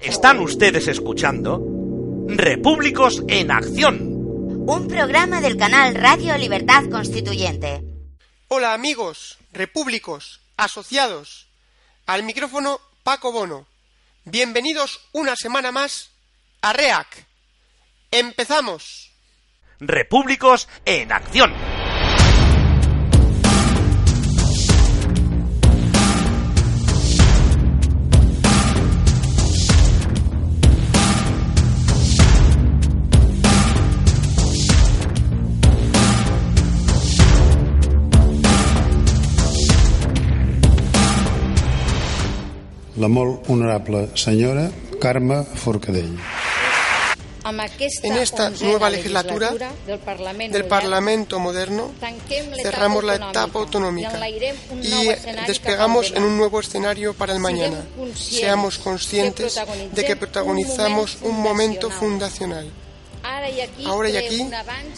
Están ustedes escuchando Repúblicos en Acción. Un programa del canal Radio Libertad Constituyente. Hola amigos, repúblicos, asociados. Al micrófono Paco Bono. Bienvenidos una semana más a REAC. Empezamos. Repúblicos en Acción. La molt honorable senyora Carme Forcadell. En esta nueva legislatura del Parlamento moderno cerramos la etapa autonómica y despegamos en un nuevo escenario para el mañana. Seamos conscientes de que protagonizamos un momento fundacional. Ahora y aquí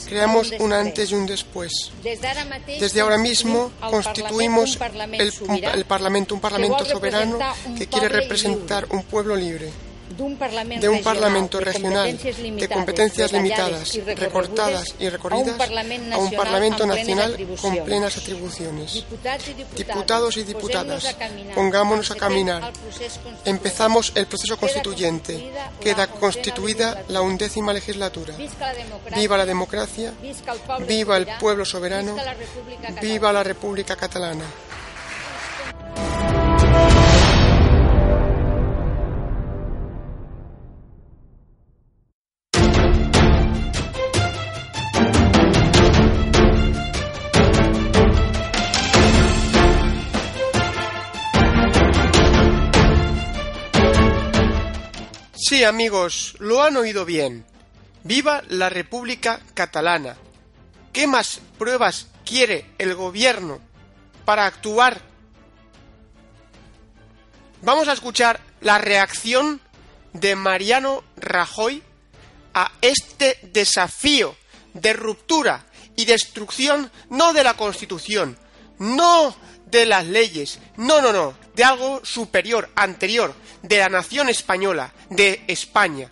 creamos un antes y un después. Desde ahora mismo constituimos el, Parlamento, un Parlamento soberano que quiere representar un pueblo libre de un Parlamento regional de competencias limitadas, recortadas y recorridas a un Parlamento nacional con plenas atribuciones. Diputados y diputadas, pongámonos a caminar. Empezamos el proceso constituyente. Queda constituida la undécima legislatura. Viva la democracia, viva el pueblo soberano, viva la República Catalana. Amigos, lo han oído bien. Viva la República Catalana. ¿Qué más pruebas quiere el gobierno para actuar? Vamos a escuchar la reacción de Mariano Rajoy a este desafío de ruptura y destrucción no de la Constitución, no de las leyes, no, no, no, de algo superior, anterior, de la nación española, de España.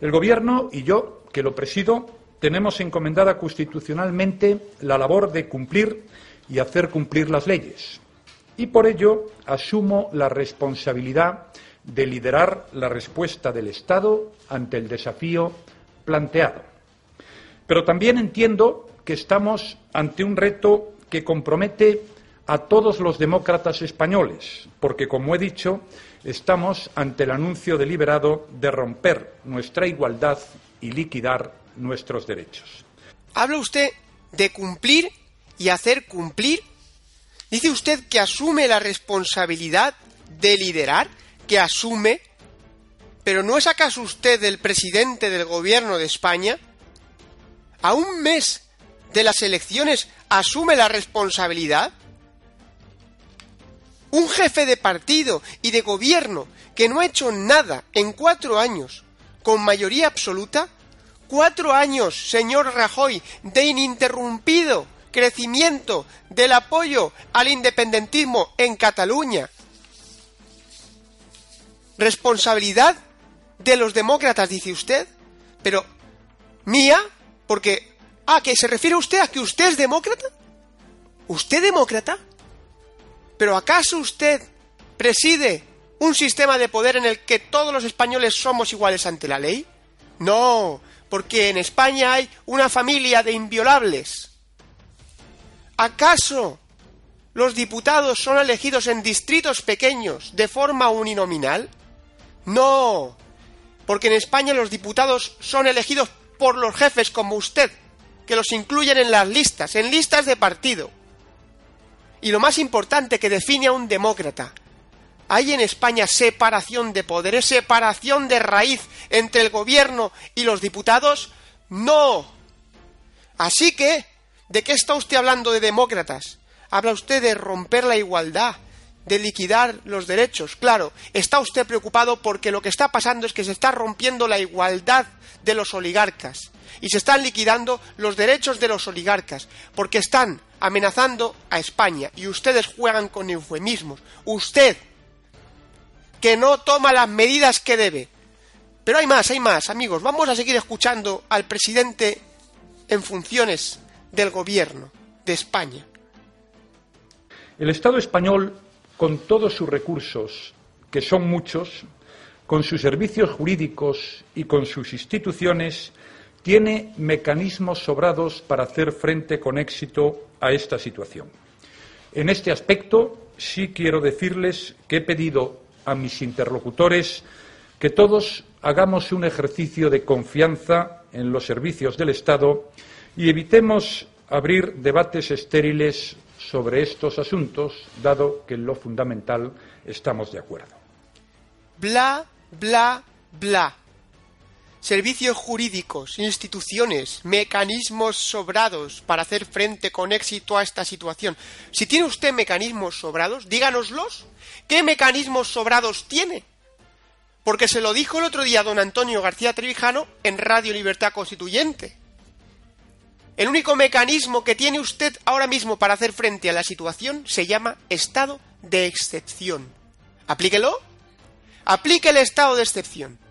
El Gobierno y yo, que lo presido, tenemos encomendada constitucionalmente la labor de cumplir y hacer cumplir las leyes. Y por ello asumo la responsabilidad de liderar la respuesta del Estado ante el desafío planteado. Pero también entiendo que estamos ante un reto que compromete a todos los demócratas españoles, porque, como he dicho, estamos ante el anuncio deliberado de romper nuestra igualdad y liquidar nuestros derechos. ¿Habla usted de cumplir y hacer cumplir? ¿Dice usted que asume la responsabilidad de liderar? ¿Que asume? ¿Pero no es acaso usted el presidente del gobierno de España? ¿A un mes de las elecciones asume la responsabilidad? Un jefe de partido y de gobierno que no ha hecho nada en cuatro años, con mayoría absoluta, cuatro años, señor Rajoy, de ininterrumpido crecimiento del apoyo al independentismo en Cataluña. Responsabilidad de los demócratas, dice usted, pero mía, porque... Ah, que se refiere usted a que usted es demócrata. ¿Usted demócrata? ¿Pero acaso usted preside un sistema de poder en el que todos los españoles somos iguales ante la ley? No, porque en España hay una familia de inviolables. ¿Acaso los diputados son elegidos en distritos pequeños de forma uninominal? No, porque en España los diputados son elegidos por los jefes como usted, que los incluyen en las listas, en listas de partido y lo más importante que define a un demócrata. ¿Hay en España separación de poderes, separación de raíz entre el gobierno y los diputados? No. Así que, ¿de qué está usted hablando de demócratas? Habla usted de romper la igualdad, de liquidar los derechos. Claro, está usted preocupado porque lo que está pasando es que se está rompiendo la igualdad de los oligarcas y se están liquidando los derechos de los oligarcas porque están amenazando a España y ustedes juegan con eufemismos. Usted, que no toma las medidas que debe. Pero hay más, hay más, amigos. Vamos a seguir escuchando al presidente en funciones del gobierno de España. El Estado español, con todos sus recursos, que son muchos, con sus servicios jurídicos y con sus instituciones, tiene mecanismos sobrados para hacer frente con éxito a esta situación. En este aspecto, sí quiero decirles que he pedido a mis interlocutores que todos hagamos un ejercicio de confianza en los servicios del Estado y evitemos abrir debates estériles sobre estos asuntos, dado que en lo fundamental estamos de acuerdo. Bla, bla, bla. Servicios jurídicos, instituciones, mecanismos sobrados para hacer frente con éxito a esta situación. Si tiene usted mecanismos sobrados, díganoslos. ¿Qué mecanismos sobrados tiene? Porque se lo dijo el otro día don Antonio García Trevijano en Radio Libertad Constituyente. El único mecanismo que tiene usted ahora mismo para hacer frente a la situación se llama estado de excepción. Aplíquelo. Aplique el estado de excepción.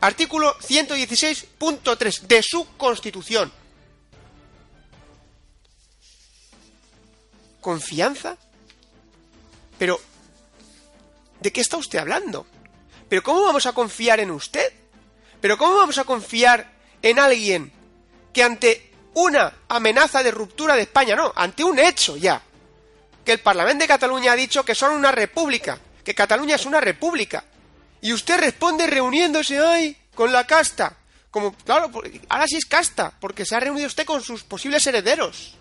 Artículo 116.3 de su Constitución. ¿Confianza? Pero, ¿de qué está usted hablando? ¿Pero cómo vamos a confiar en usted? ¿Pero cómo vamos a confiar en alguien que ante una amenaza de ruptura de España, no, ante un hecho ya, que el Parlamento de Cataluña ha dicho que son una república, que Cataluña es una república, y usted responde reuniéndose, ay, con la casta, como, claro, ahora sí es casta, porque se ha reunido usted con sus posibles herederos.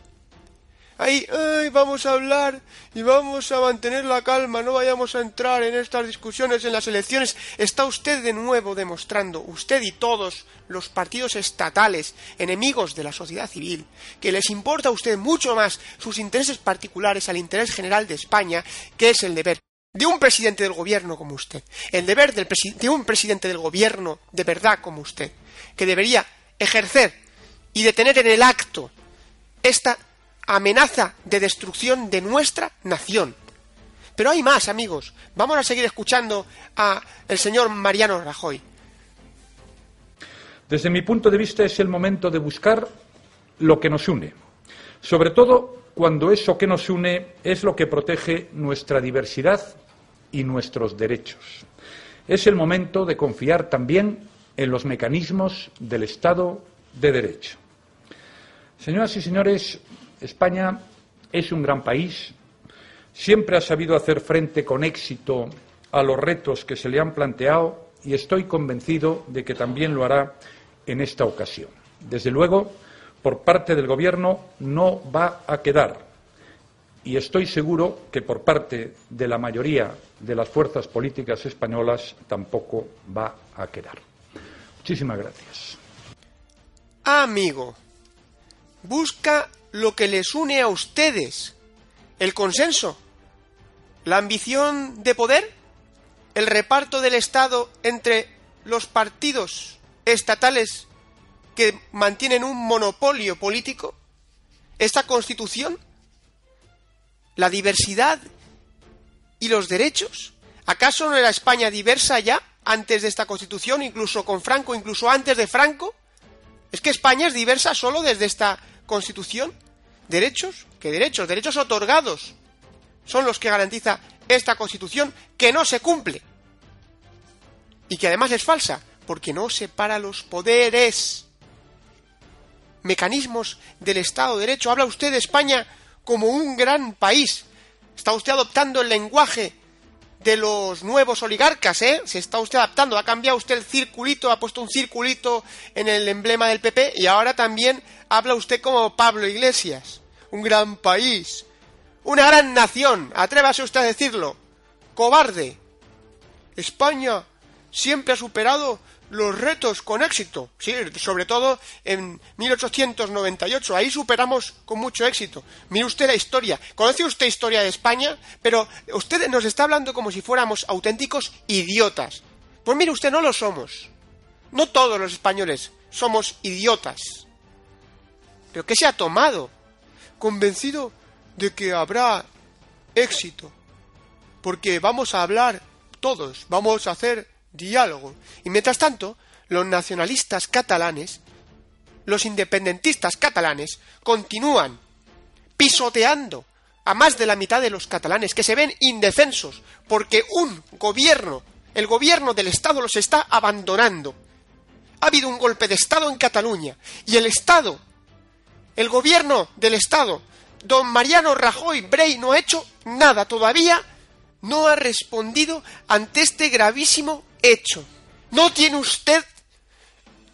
Ahí, ay, vamos a hablar y vamos a mantener la calma, no vayamos a entrar en estas discusiones en las elecciones. Está usted de nuevo demostrando, usted y todos los partidos estatales, enemigos de la sociedad civil, que les importa a usted mucho más sus intereses particulares al interés general de España, que es el deber de un presidente del gobierno como usted, el deber de un presidente del gobierno de verdad como usted, que debería ejercer y detener en el acto esta amenaza de destrucción de nuestra nación. Pero hay más, amigos. Vamos a seguir escuchando a el señor Mariano Rajoy. Desde mi punto de vista es el momento de buscar lo que nos une, sobre todo cuando eso que nos une es lo que protege nuestra diversidad y nuestros derechos. Es el momento de confiar también en los mecanismos del Estado de Derecho. Señoras y señores, España es un gran país, siempre ha sabido hacer frente con éxito a los retos que se le han planteado y estoy convencido de que también lo hará en esta ocasión. Desde luego, por parte del Gobierno no va a quedar y estoy seguro que por parte de la mayoría de las fuerzas políticas españolas tampoco va a quedar. Muchísimas gracias. Amigo, busca lo que les une a ustedes, el consenso, la ambición de poder, el reparto del Estado entre los partidos estatales que mantienen un monopolio político, esta constitución, la diversidad y los derechos. ¿Acaso no era España diversa ya antes de esta constitución, incluso con Franco, incluso antes de Franco? ¿Es que España es diversa solo desde esta constitución? ¿Derechos? ¿Qué derechos? Derechos otorgados son los que garantiza esta constitución que no se cumple. Y que además es falsa, porque no separa los poderes. Mecanismos del Estado de Derecho. Habla usted de España como un gran país. Está usted adoptando el lenguaje de los nuevos oligarcas, ¿eh? Se está usted adaptando, ha cambiado usted el circulito, ha puesto un circulito en el emblema del PP y ahora también habla usted como Pablo Iglesias. Un gran país, una gran nación, atrévase usted a decirlo. Cobarde. España siempre ha superado los retos con éxito, sí, sobre todo en 1898, ahí superamos con mucho éxito. Mire usted la historia, conoce usted historia de España, pero usted nos está hablando como si fuéramos auténticos idiotas. Pues mire usted, no lo somos. No todos los españoles somos idiotas. Pero ¿qué se ha tomado? Convencido de que habrá éxito, porque vamos a hablar todos, vamos a hacer diálogo. Y mientras tanto, los nacionalistas catalanes, los independentistas catalanes, continúan pisoteando a más de la mitad de los catalanes que se ven indefensos porque un gobierno, el gobierno del Estado los está abandonando. Ha habido un golpe de Estado en Cataluña y el Estado, el gobierno del Estado, don Mariano Rajoy Brey no ha hecho nada todavía, no ha respondido ante este gravísimo hecho. No tiene usted,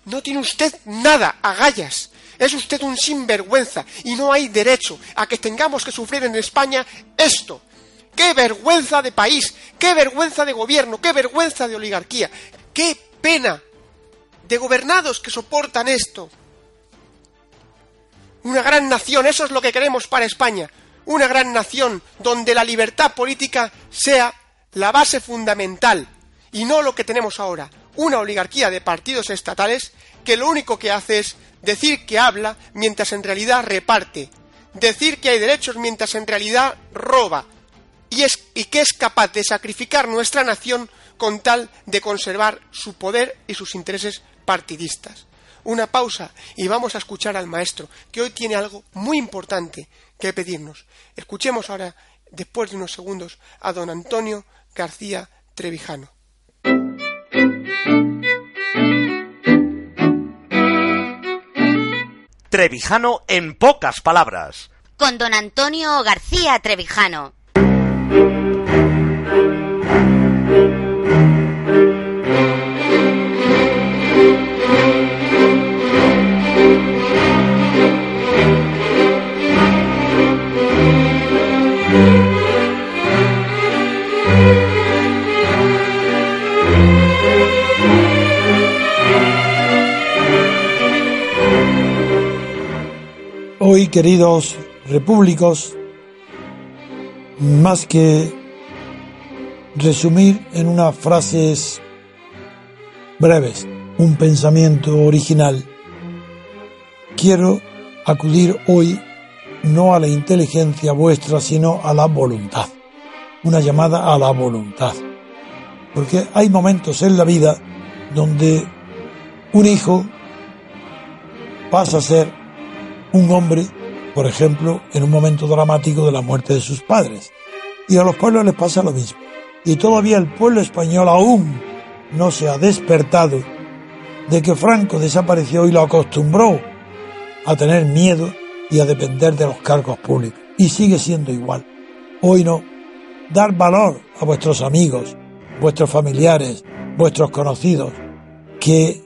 no tiene usted nada, agallas. Es usted un sinvergüenza y no hay derecho a que tengamos que sufrir en España esto. ¡Qué vergüenza de país! ¡Qué vergüenza de gobierno! ¡Qué vergüenza de oligarquía! ¡Qué pena de gobernados que soportan esto! Una gran nación, eso es lo que queremos para España. Una gran nación donde la libertad política sea la base fundamental y no lo que tenemos ahora, una oligarquía de partidos estatales que lo único que hace es decir que habla mientras en realidad reparte, decir que hay derechos mientras en realidad roba, y, es, y que es capaz de sacrificar nuestra nación con tal de conservar su poder y sus intereses partidistas. Una pausa y vamos a escuchar al maestro, que hoy tiene algo muy importante que pedirnos. Escuchemos ahora, después de unos segundos, a don Antonio García Trevijano. Trevijano en pocas palabras. Con don Antonio García Trevijano. Hoy, queridos repúblicos, más que resumir en unas frases breves un pensamiento original, quiero acudir hoy no a la inteligencia vuestra, sino a la voluntad. Una llamada a la voluntad. Porque hay momentos en la vida donde un hijo pasa a ser un hombre, por ejemplo, en un momento dramático de la muerte de sus padres. Y a los pueblos les pasa lo mismo. Y todavía el pueblo español aún no se ha despertado de que Franco desapareció y lo acostumbró a tener miedo y a depender de los cargos públicos. Y sigue siendo igual. Hoy no. Dar valor a vuestros amigos, vuestros familiares, vuestros conocidos, que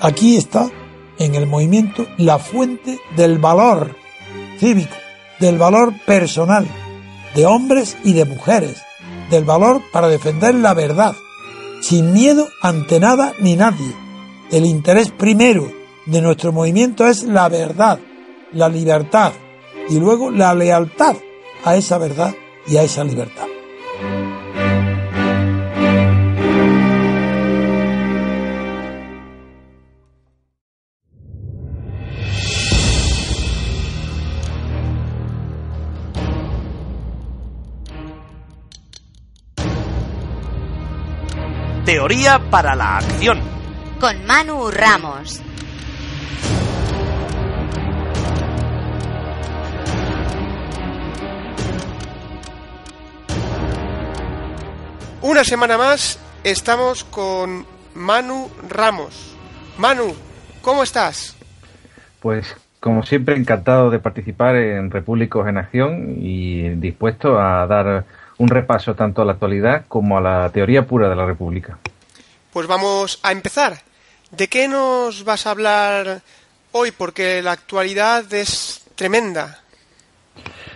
aquí está en el movimiento la fuente del valor cívico, del valor personal, de hombres y de mujeres, del valor para defender la verdad, sin miedo ante nada ni nadie. El interés primero de nuestro movimiento es la verdad, la libertad y luego la lealtad a esa verdad y a esa libertad. Teoría para la acción. Con Manu Ramos. Una semana más estamos con Manu Ramos. Manu, ¿cómo estás? Pues como siempre encantado de participar en Repúblicos en Acción y dispuesto a dar un repaso tanto a la actualidad como a la teoría pura de la República. Pues vamos a empezar. ¿De qué nos vas a hablar hoy? Porque la actualidad es tremenda.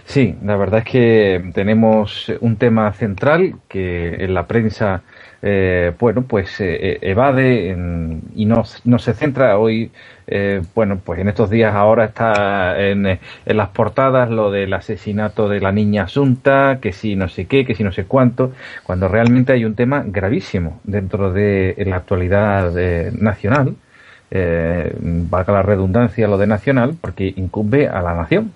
Sí, la verdad es que tenemos un tema central que en la prensa, eh, bueno, pues eh, evade y no, no, se centra hoy eh, bueno, pues en estos días ahora está en, las portadas lo del asesinato de la niña Asunta, que si no sé qué, que si no sé cuánto, cuando realmente hay un tema gravísimo dentro de la actualidad eh, nacional, eh, valga la redundancia lo de nacional, porque incumbe a la nación.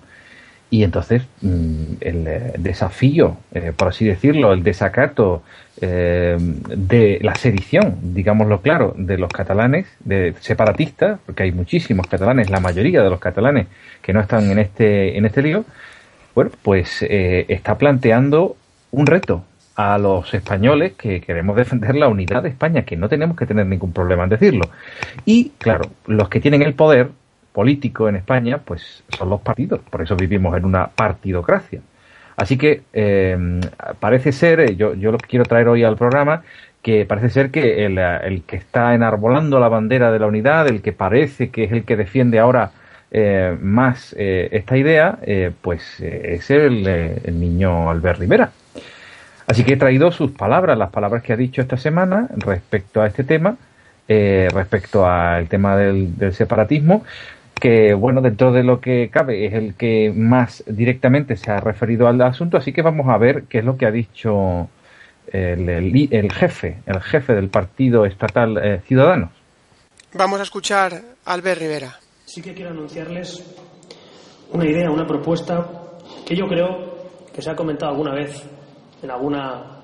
Y entonces mm, el eh, desafío, eh, por así decirlo, el desacato eh, de la sedición, digámoslo claro, de los catalanes, de separatistas, porque hay muchísimos catalanes, la mayoría de los catalanes que no están en este, en este lío, bueno, pues está planteando un reto a los españoles que queremos defender la unidad de España, que no tenemos que tener ningún problema en decirlo. Y, claro, los que tienen el poder, político en España, pues son los partidos. Por eso vivimos en una partidocracia. Así que eh, parece ser, eh, yo, yo lo que quiero traer hoy al programa, que parece ser que el, el, que está enarbolando la bandera de la unidad, el que parece que es el que defiende ahora eh, más esta idea, pues es el, el, niño Albert Rivera. Así que he traído sus palabras, las palabras que ha dicho esta semana respecto a este tema, respecto al tema del, del separatismo, que, bueno, dentro de lo que cabe es el que más directamente se ha referido al asunto, así que vamos a ver qué es lo que ha dicho el, el, jefe, el jefe del partido estatal eh, Ciudadanos. Vamos a escuchar a Albert Rivera. Sí que quiero anunciarles una idea, una propuesta que yo creo que se ha comentado alguna vez en alguna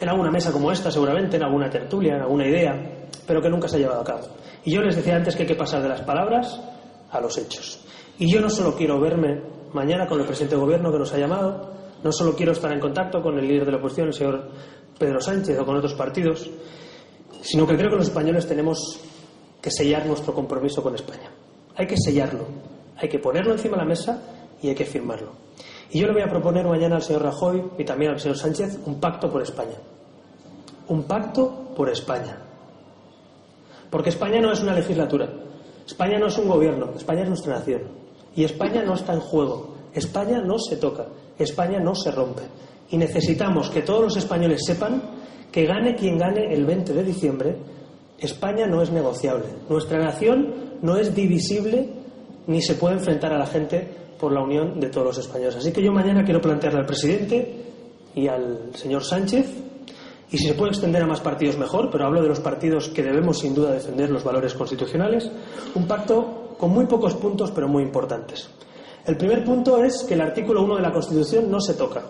en alguna mesa como esta, seguramente, en alguna tertulia, en alguna idea, pero que nunca se ha llevado a cabo. Y yo les decía antes que hay que pasar de las palabras a los hechos. Y yo no solo quiero verme mañana con el presidente de gobierno que nos ha llamado, no solo quiero estar en contacto con el líder de la oposición, el señor Pedro Sánchez, o con otros partidos, sino que creo que los españoles tenemos que sellar nuestro compromiso con España. Hay que sellarlo, hay que ponerlo encima de la mesa y hay que firmarlo. Y yo le voy a proponer mañana al señor Rajoy y también al señor Sánchez un pacto por España. Un pacto por España. Porque España no es una legislatura, España no es un gobierno, España es nuestra nación. Y España no está en juego, España no se toca, España no se rompe. Y necesitamos que todos los españoles sepan que gane quien gane el 20 de diciembre, España no es negociable. Nuestra nación no es divisible ni se puede enfrentar a la gente por la unión de todos los españoles. Así que yo mañana quiero plantearle al presidente y al señor Sánchez y si se puede extender a más partidos mejor, pero hablo de los partidos que debemos sin duda defender los valores constitucionales, un pacto con muy pocos puntos pero muy importantes. El primer punto es que el artículo 1 de la Constitución no se toca.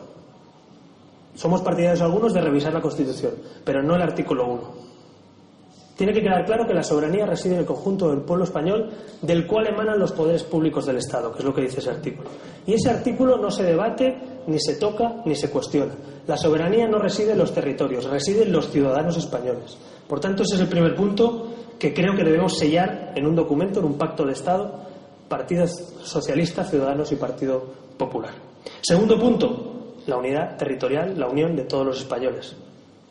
Somos partidarios algunos de revisar la Constitución, pero no el artículo 1. Tiene que quedar claro que la soberanía reside en el conjunto del pueblo español, del cual emanan los poderes públicos del Estado, que es lo que dice ese artículo. Y ese artículo no se debate, ni se toca, ni se cuestiona. La soberanía no reside en los territorios, reside en los ciudadanos españoles. Por tanto, ese es el primer punto que creo que debemos sellar en un documento, en un pacto de Estado, Partido Socialista, Ciudadanos y Partido Popular. Segundo punto, la unidad territorial, la unión de todos los españoles.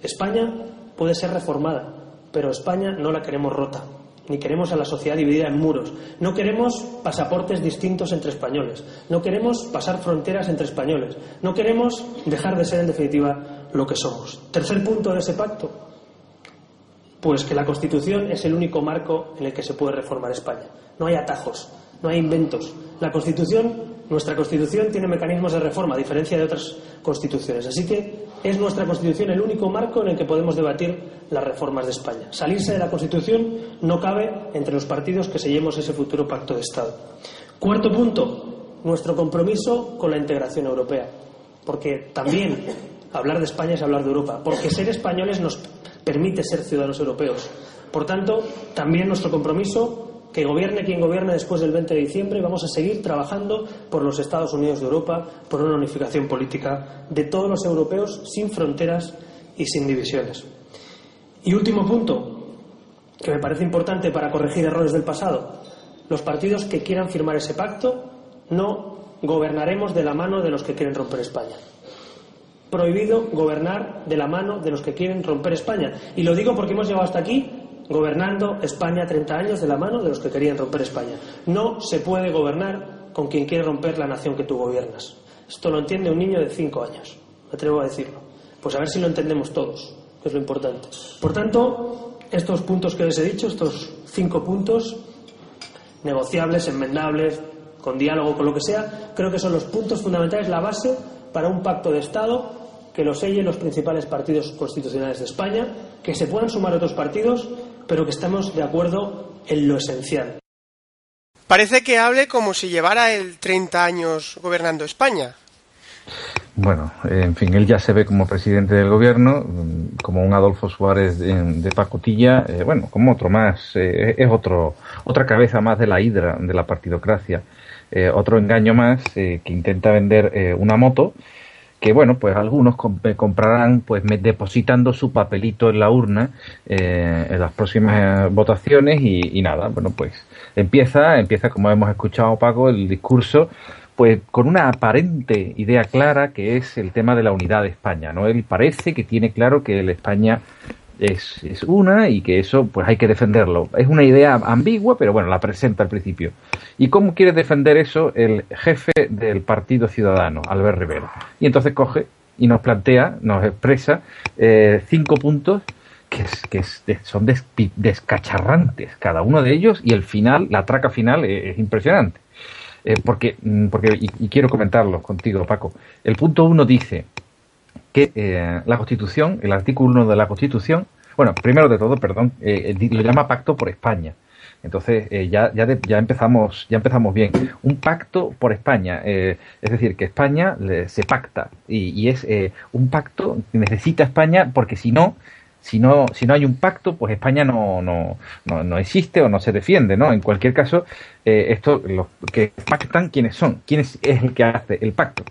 España puede ser reformada, pero España no la queremos rota, ni queremos a la sociedad dividida en muros. No queremos pasaportes distintos entre españoles. No queremos pasar fronteras entre españoles. No queremos dejar de ser, en definitiva, lo que somos. Tercer punto de ese pacto. Pues que la Constitución es el único marco en el que se puede reformar España. No hay atajos, no hay inventos. La Constitución nuestra Constitución tiene mecanismos de reforma, a diferencia de otras constituciones. Así que es nuestra Constitución el único marco en el que podemos debatir las reformas de España. Salirse de la Constitución no cabe entre los partidos que sellemos ese futuro pacto de Estado. Cuarto punto, nuestro compromiso con la integración europea. Porque también hablar de España es hablar de Europa. Porque ser españoles nos permite ser ciudadanos europeos. Por tanto, también nuestro compromiso que gobierne quien gobierne después del 20 de diciembre, vamos a seguir trabajando por los Estados Unidos de Europa, por una unificación política de todos los europeos sin fronteras y sin divisiones. Y último punto, que me parece importante para corregir errores del pasado. Los partidos que quieran firmar ese pacto no gobernaremos de la mano de los que quieren romper España. Prohibido gobernar de la mano de los que quieren romper España. Y lo digo porque hemos llegado hasta aquí gobernando España 30 años de la mano de los que querían romper España. No se puede gobernar con quien quiere romper la nación que tú gobiernas. Esto lo entiende un niño de 5 años, me atrevo a decirlo. Pues a ver si lo entendemos todos, que es lo importante. Por tanto, estos puntos que les he dicho, estos cinco puntos, negociables, enmendables, con diálogo, con lo que sea, creo que son los puntos fundamentales, la base para un pacto de Estado que lo sellen los principales partidos constitucionales de España, que se puedan sumar otros partidos, pero que estamos de acuerdo en lo esencial. Parece que hable como si llevara el 30 años gobernando España. Bueno, en fin, él ya se ve como presidente del gobierno, como un Adolfo Suárez de, pacotilla, eh, bueno, como otro más, eh, es otro, otra cabeza más de la hidra de la partidocracia, eh, otro engaño más que intenta vender una moto que bueno, pues algunos comprarán pues depositando su papelito en la urna en las próximas votaciones y, y, nada, bueno, pues empieza, empieza como hemos escuchado Paco, el discurso pues con una aparente idea clara que es el tema de la unidad de España, ¿no? Él parece que tiene claro que la España es, es, una y que eso pues hay que defenderlo. Es una idea ambigua, pero bueno, la presenta al principio. ¿Y cómo quiere defender eso el jefe del Partido Ciudadano, Albert Rivera? Y entonces coge y nos plantea, nos expresa eh, cinco puntos que, que son descacharrantes cada uno de ellos y el final, la traca final es impresionante. Eh, porque, mm, porque y, quiero comentarlo contigo, Paco. El punto uno dice que eh, la Constitución, el artículo 1 de la Constitución, bueno, primero de todo, perdón, eh, lo llama pacto por España. Entonces ya, ya, ya, empezamos, ya empezamos bien. Un pacto por España, es decir, que España se pacta y, es un pacto que necesita España porque si no, si no, si no hay un pacto, pues España no, no, no, existe o no se defiende, ¿no? En cualquier caso, eh, esto, los que pactan, ¿quiénes son? ¿Quién es, el que hace el pacto?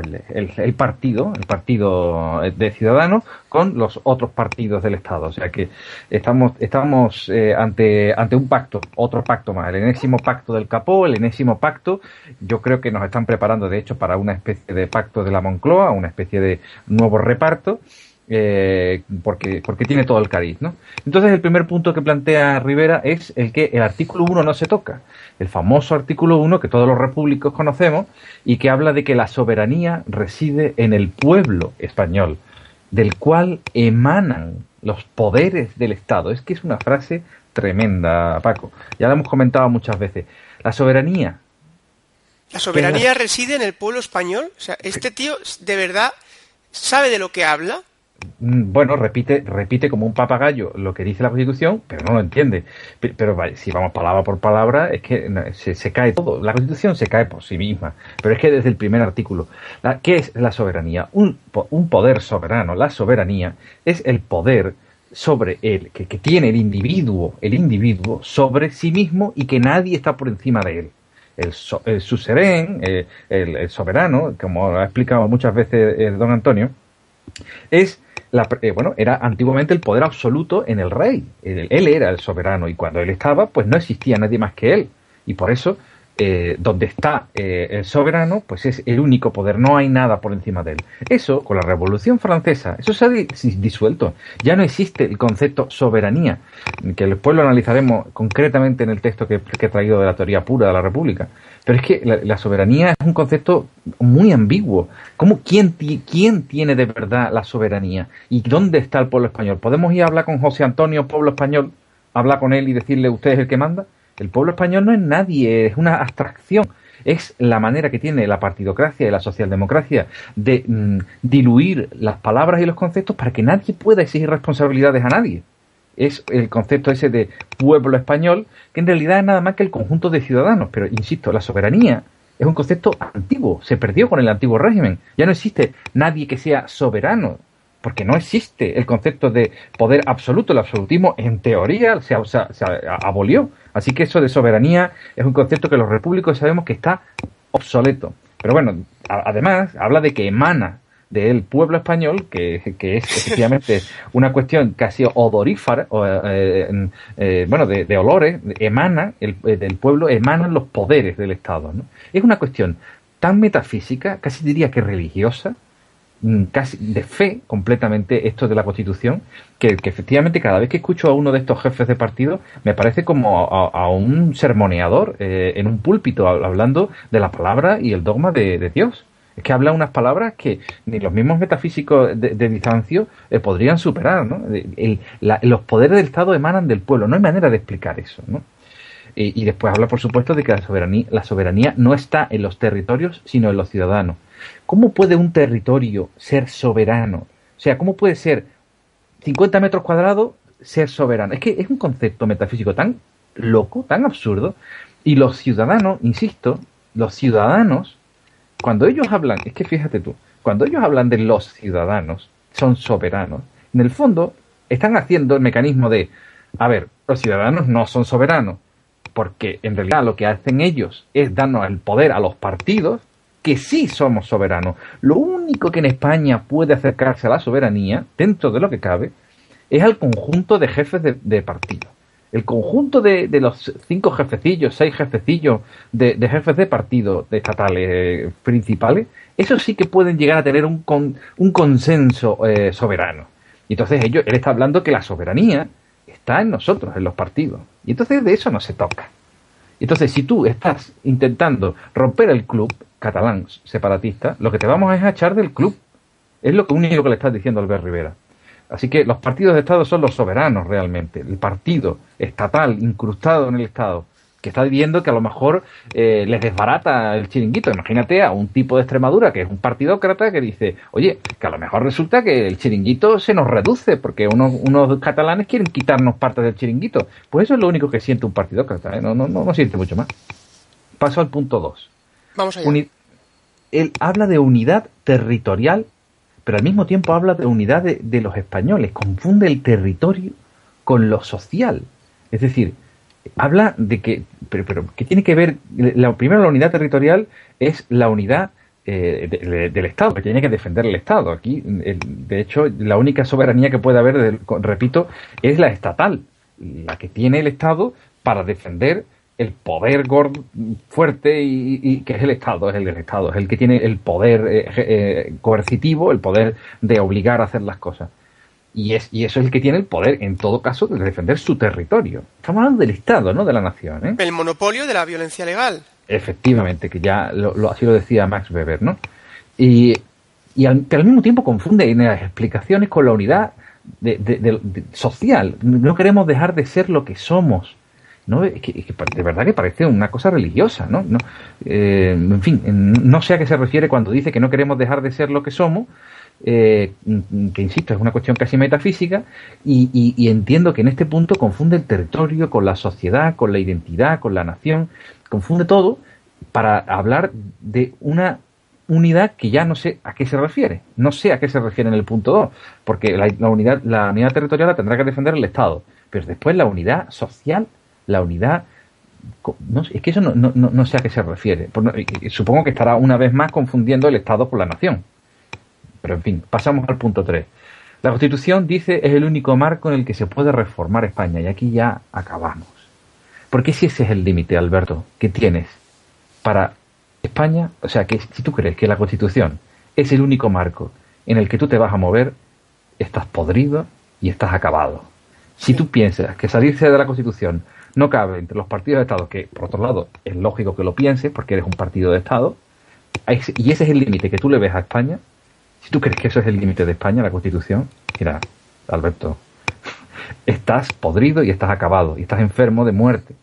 Pues el, el, partido, el partido de Ciudadanos con los otros partidos del Estado. O sea que estamos, estamos eh, ante, ante un pacto, otro pacto más, el enésimo pacto del Capó, el enésimo pacto. Yo creo que nos están preparando, de hecho, para una especie de pacto de la Moncloa, una especie de nuevo reparto eh, porque, porque tiene todo el cariz, ¿no? Entonces el primer punto que plantea Rivera es el que el artículo 1 no se toca, el famoso artículo 1 que todos los repúblicos conocemos y que habla de que la soberanía reside en el pueblo español, del cual emanan los poderes del Estado. Es que es una frase tremenda, Paco. Ya la hemos comentado muchas veces. La soberanía. La soberanía reside en el pueblo español. O sea, este tío de verdad sabe de lo que habla. Mm, bueno, repite, repite como un papagayo lo que dice la Constitución, pero no lo entiende. Pero, si vamos palabra por palabra, es que se, cae todo. La Constitución se cae por sí misma. Pero es que desde el primer artículo, ¿qué es la soberanía? Un, un poder soberano. La soberanía es el poder sobre el que, tiene el individuo, el individuo sobre sí mismo y que nadie está por encima de él. El, el eh, el, soberano, como ha explicado muchas veces el eh, don Antonio, es eh, bueno, era antiguamente el poder absoluto en el rey. Él, era el soberano y cuando él estaba, pues no existía nadie más que él. Y por eso, eh, donde está eh, el soberano, pues es el único poder, no hay nada por encima de él. Eso, con la Revolución Francesa, eso se ha disuelto. Ya no existe el concepto soberanía, que después lo analizaremos concretamente en el texto que he traído de la teoría pura de la República. Pero es que la, soberanía es un concepto muy ambiguo. ¿Cómo, quién, ¿Quién tiene de verdad la soberanía? ¿Y dónde está el pueblo español? ¿Podemos ir a hablar con José Antonio, pueblo español, hablar con él y decirle usted es el que manda? El pueblo español no es nadie, es una abstracción. Es la manera que tiene la partidocracia y la socialdemocracia de mm, diluir las palabras y los conceptos para que nadie pueda exigir responsabilidades a nadie es el concepto ese de pueblo español, que en realidad es nada más que el conjunto de ciudadanos. Pero, insisto, la soberanía es un concepto antiguo, se perdió con el antiguo régimen. Ya no existe nadie que sea soberano, porque no existe el concepto de poder absoluto. El absolutismo, en teoría, se, abolió. Así que eso de soberanía es un concepto que los repúblicos sabemos que está obsoleto. Pero bueno, además habla de que emana del pueblo español, que, es efectivamente una cuestión casi odorífera, eh, eh, bueno, de, olores, emana, el, eh, del pueblo emanan los poderes del Estado. ¿no? Es una cuestión tan metafísica, casi diría que religiosa, casi de fe completamente esto de la Constitución, que, efectivamente cada vez que escucho a uno de estos jefes de partido me parece como a, un sermoneador en un púlpito hablando de la palabra y el dogma de Dios. Es que habla unas palabras que ni los mismos metafísicos de, Bizancio eh, podrían superar. ¿no? los poderes del Estado emanan del pueblo. No hay manera de explicar eso. ¿no? Y, después habla, por supuesto, de que la soberanía, la soberanía no está en los territorios, sino en los ciudadanos. ¿Cómo puede un territorio ser soberano? O sea, ¿cómo puede ser 50 metros cuadrados ser soberano? Es que es un concepto metafísico tan loco, tan absurdo, Y los ciudadanos, insisto, los ciudadanos, cuando ellos hablan, es que fíjate tú, cuando ellos hablan de los ciudadanos, son soberanos, en el fondo están haciendo el mecanismo de, a ver, los ciudadanos no son soberanos, porque en realidad lo que hacen ellos es darnos el poder a los partidos, que sí somos soberanos. Lo único que en España puede acercarse a la soberanía, dentro de lo que cabe, es al conjunto de jefes de, partido. El conjunto de, los cinco jefecillos, seis jefecillos de, jefes de partido de estatales eh, principales, esos sí que pueden llegar a tener un, un consenso eh, soberano. Y entonces ellos, él está hablando que la soberanía está en nosotros, en los partidos. Y entonces de eso no se toca. Entonces si tú estás intentando romper el club catalán separatista, lo que te vamos a es a echar del club. Es lo único que le estás diciendo Albert Rivera. Así que los partidos de Estado son los soberanos realmente. El partido estatal incrustado en el Estado que está viendo que a lo mejor eh, les desbarata el chiringuito. Imagínate a un tipo de Extremadura que es un partidócrata que dice, oye, que a lo mejor resulta que el chiringuito se nos reduce porque unos, unos catalanes quieren quitarnos parte del chiringuito. Pues eso es lo único que siente un partidócrata, ¿eh? no, no, no, no siente mucho más. Paso al punto 2. Vamos allá. él habla de unidad territorial pero al mismo tiempo habla de unidad de, los españoles, confunde el territorio con lo social. Es decir, habla de que, pero, pero que tiene que ver, la, primero la unidad territorial es la unidad eh, del Estado, que tiene que defender el Estado. Aquí, de hecho, la única soberanía que puede haber, repito, es la estatal, la que tiene el Estado para defender el poder fuerte y, que es el Estado, es el del Estado, es el que tiene el poder eh, eh, coercitivo, el poder de obligar a hacer las cosas. Y, es, y eso es el que tiene el poder, en todo caso, de defender su territorio. Estamos hablando del Estado, no de la nación. ¿eh? El monopolio de la violencia legal. Efectivamente, que ya lo, así lo decía Max Weber, ¿no? Y, y al, que al mismo tiempo confunde en las explicaciones con la unidad de, social. No queremos dejar de ser lo que somos ¿no? Es que, de verdad que parece una cosa religiosa, ¿no? no eh, en fin, no sé a qué se refiere cuando dice que no queremos dejar de ser lo que somos, eh, que insisto, es una cuestión casi metafísica, y, entiendo que en este punto confunde el territorio con la sociedad, con la identidad, con la nación, confunde todo para hablar de una unidad que ya no sé a qué se refiere, no sé a qué se refiere en el punto 2, porque la, unidad, la unidad territorial la tendrá que defender el Estado, pero después la unidad social la unidad. No, es que eso no, no, no, sé a qué se refiere. Supongo que estará una vez más confundiendo el Estado por la nación. Pero en fin, pasamos al punto 3. La Constitución dice es el único marco en el que se puede reformar España y aquí ya acabamos. Porque si ese es el límite, Alberto, que tienes para España, o sea, que si tú crees que la Constitución es el único marco en el que tú te vas a mover, estás podrido y estás acabado. Si tú piensas que salirse de la Constitución no cabe entre los partidos de Estado, que por otro lado es lógico que lo pienses porque eres un partido de Estado, y ese es el límite que tú le ves a España, si tú crees que eso es el límite de España, la Constitución, mira, Alberto, estás podrido y estás acabado, y estás enfermo de muerte,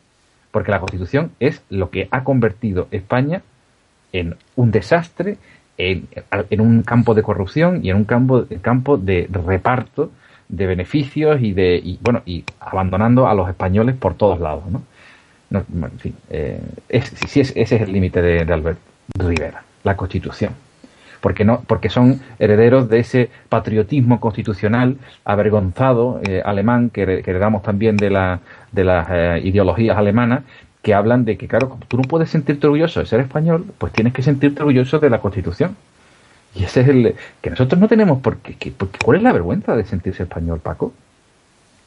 porque la Constitución es lo que ha convertido España en un desastre, en, un campo de corrupción y en un campo, campo de reparto de beneficios y de y, bueno y abandonando a los españoles por todos lados no, en fin eh, ese es el límite de, Albert Rivera la Constitución porque no porque son herederos de ese patriotismo constitucional avergonzado eh, alemán que, heredamos también de la de las eh, ideologías alemanas que hablan de que claro tú no puedes sentirte orgulloso de ser español pues tienes que sentirte orgulloso de la Constitución y ese es el que nosotros no tenemos por qué, ¿cuál es la vergüenza de sentirse español, Paco?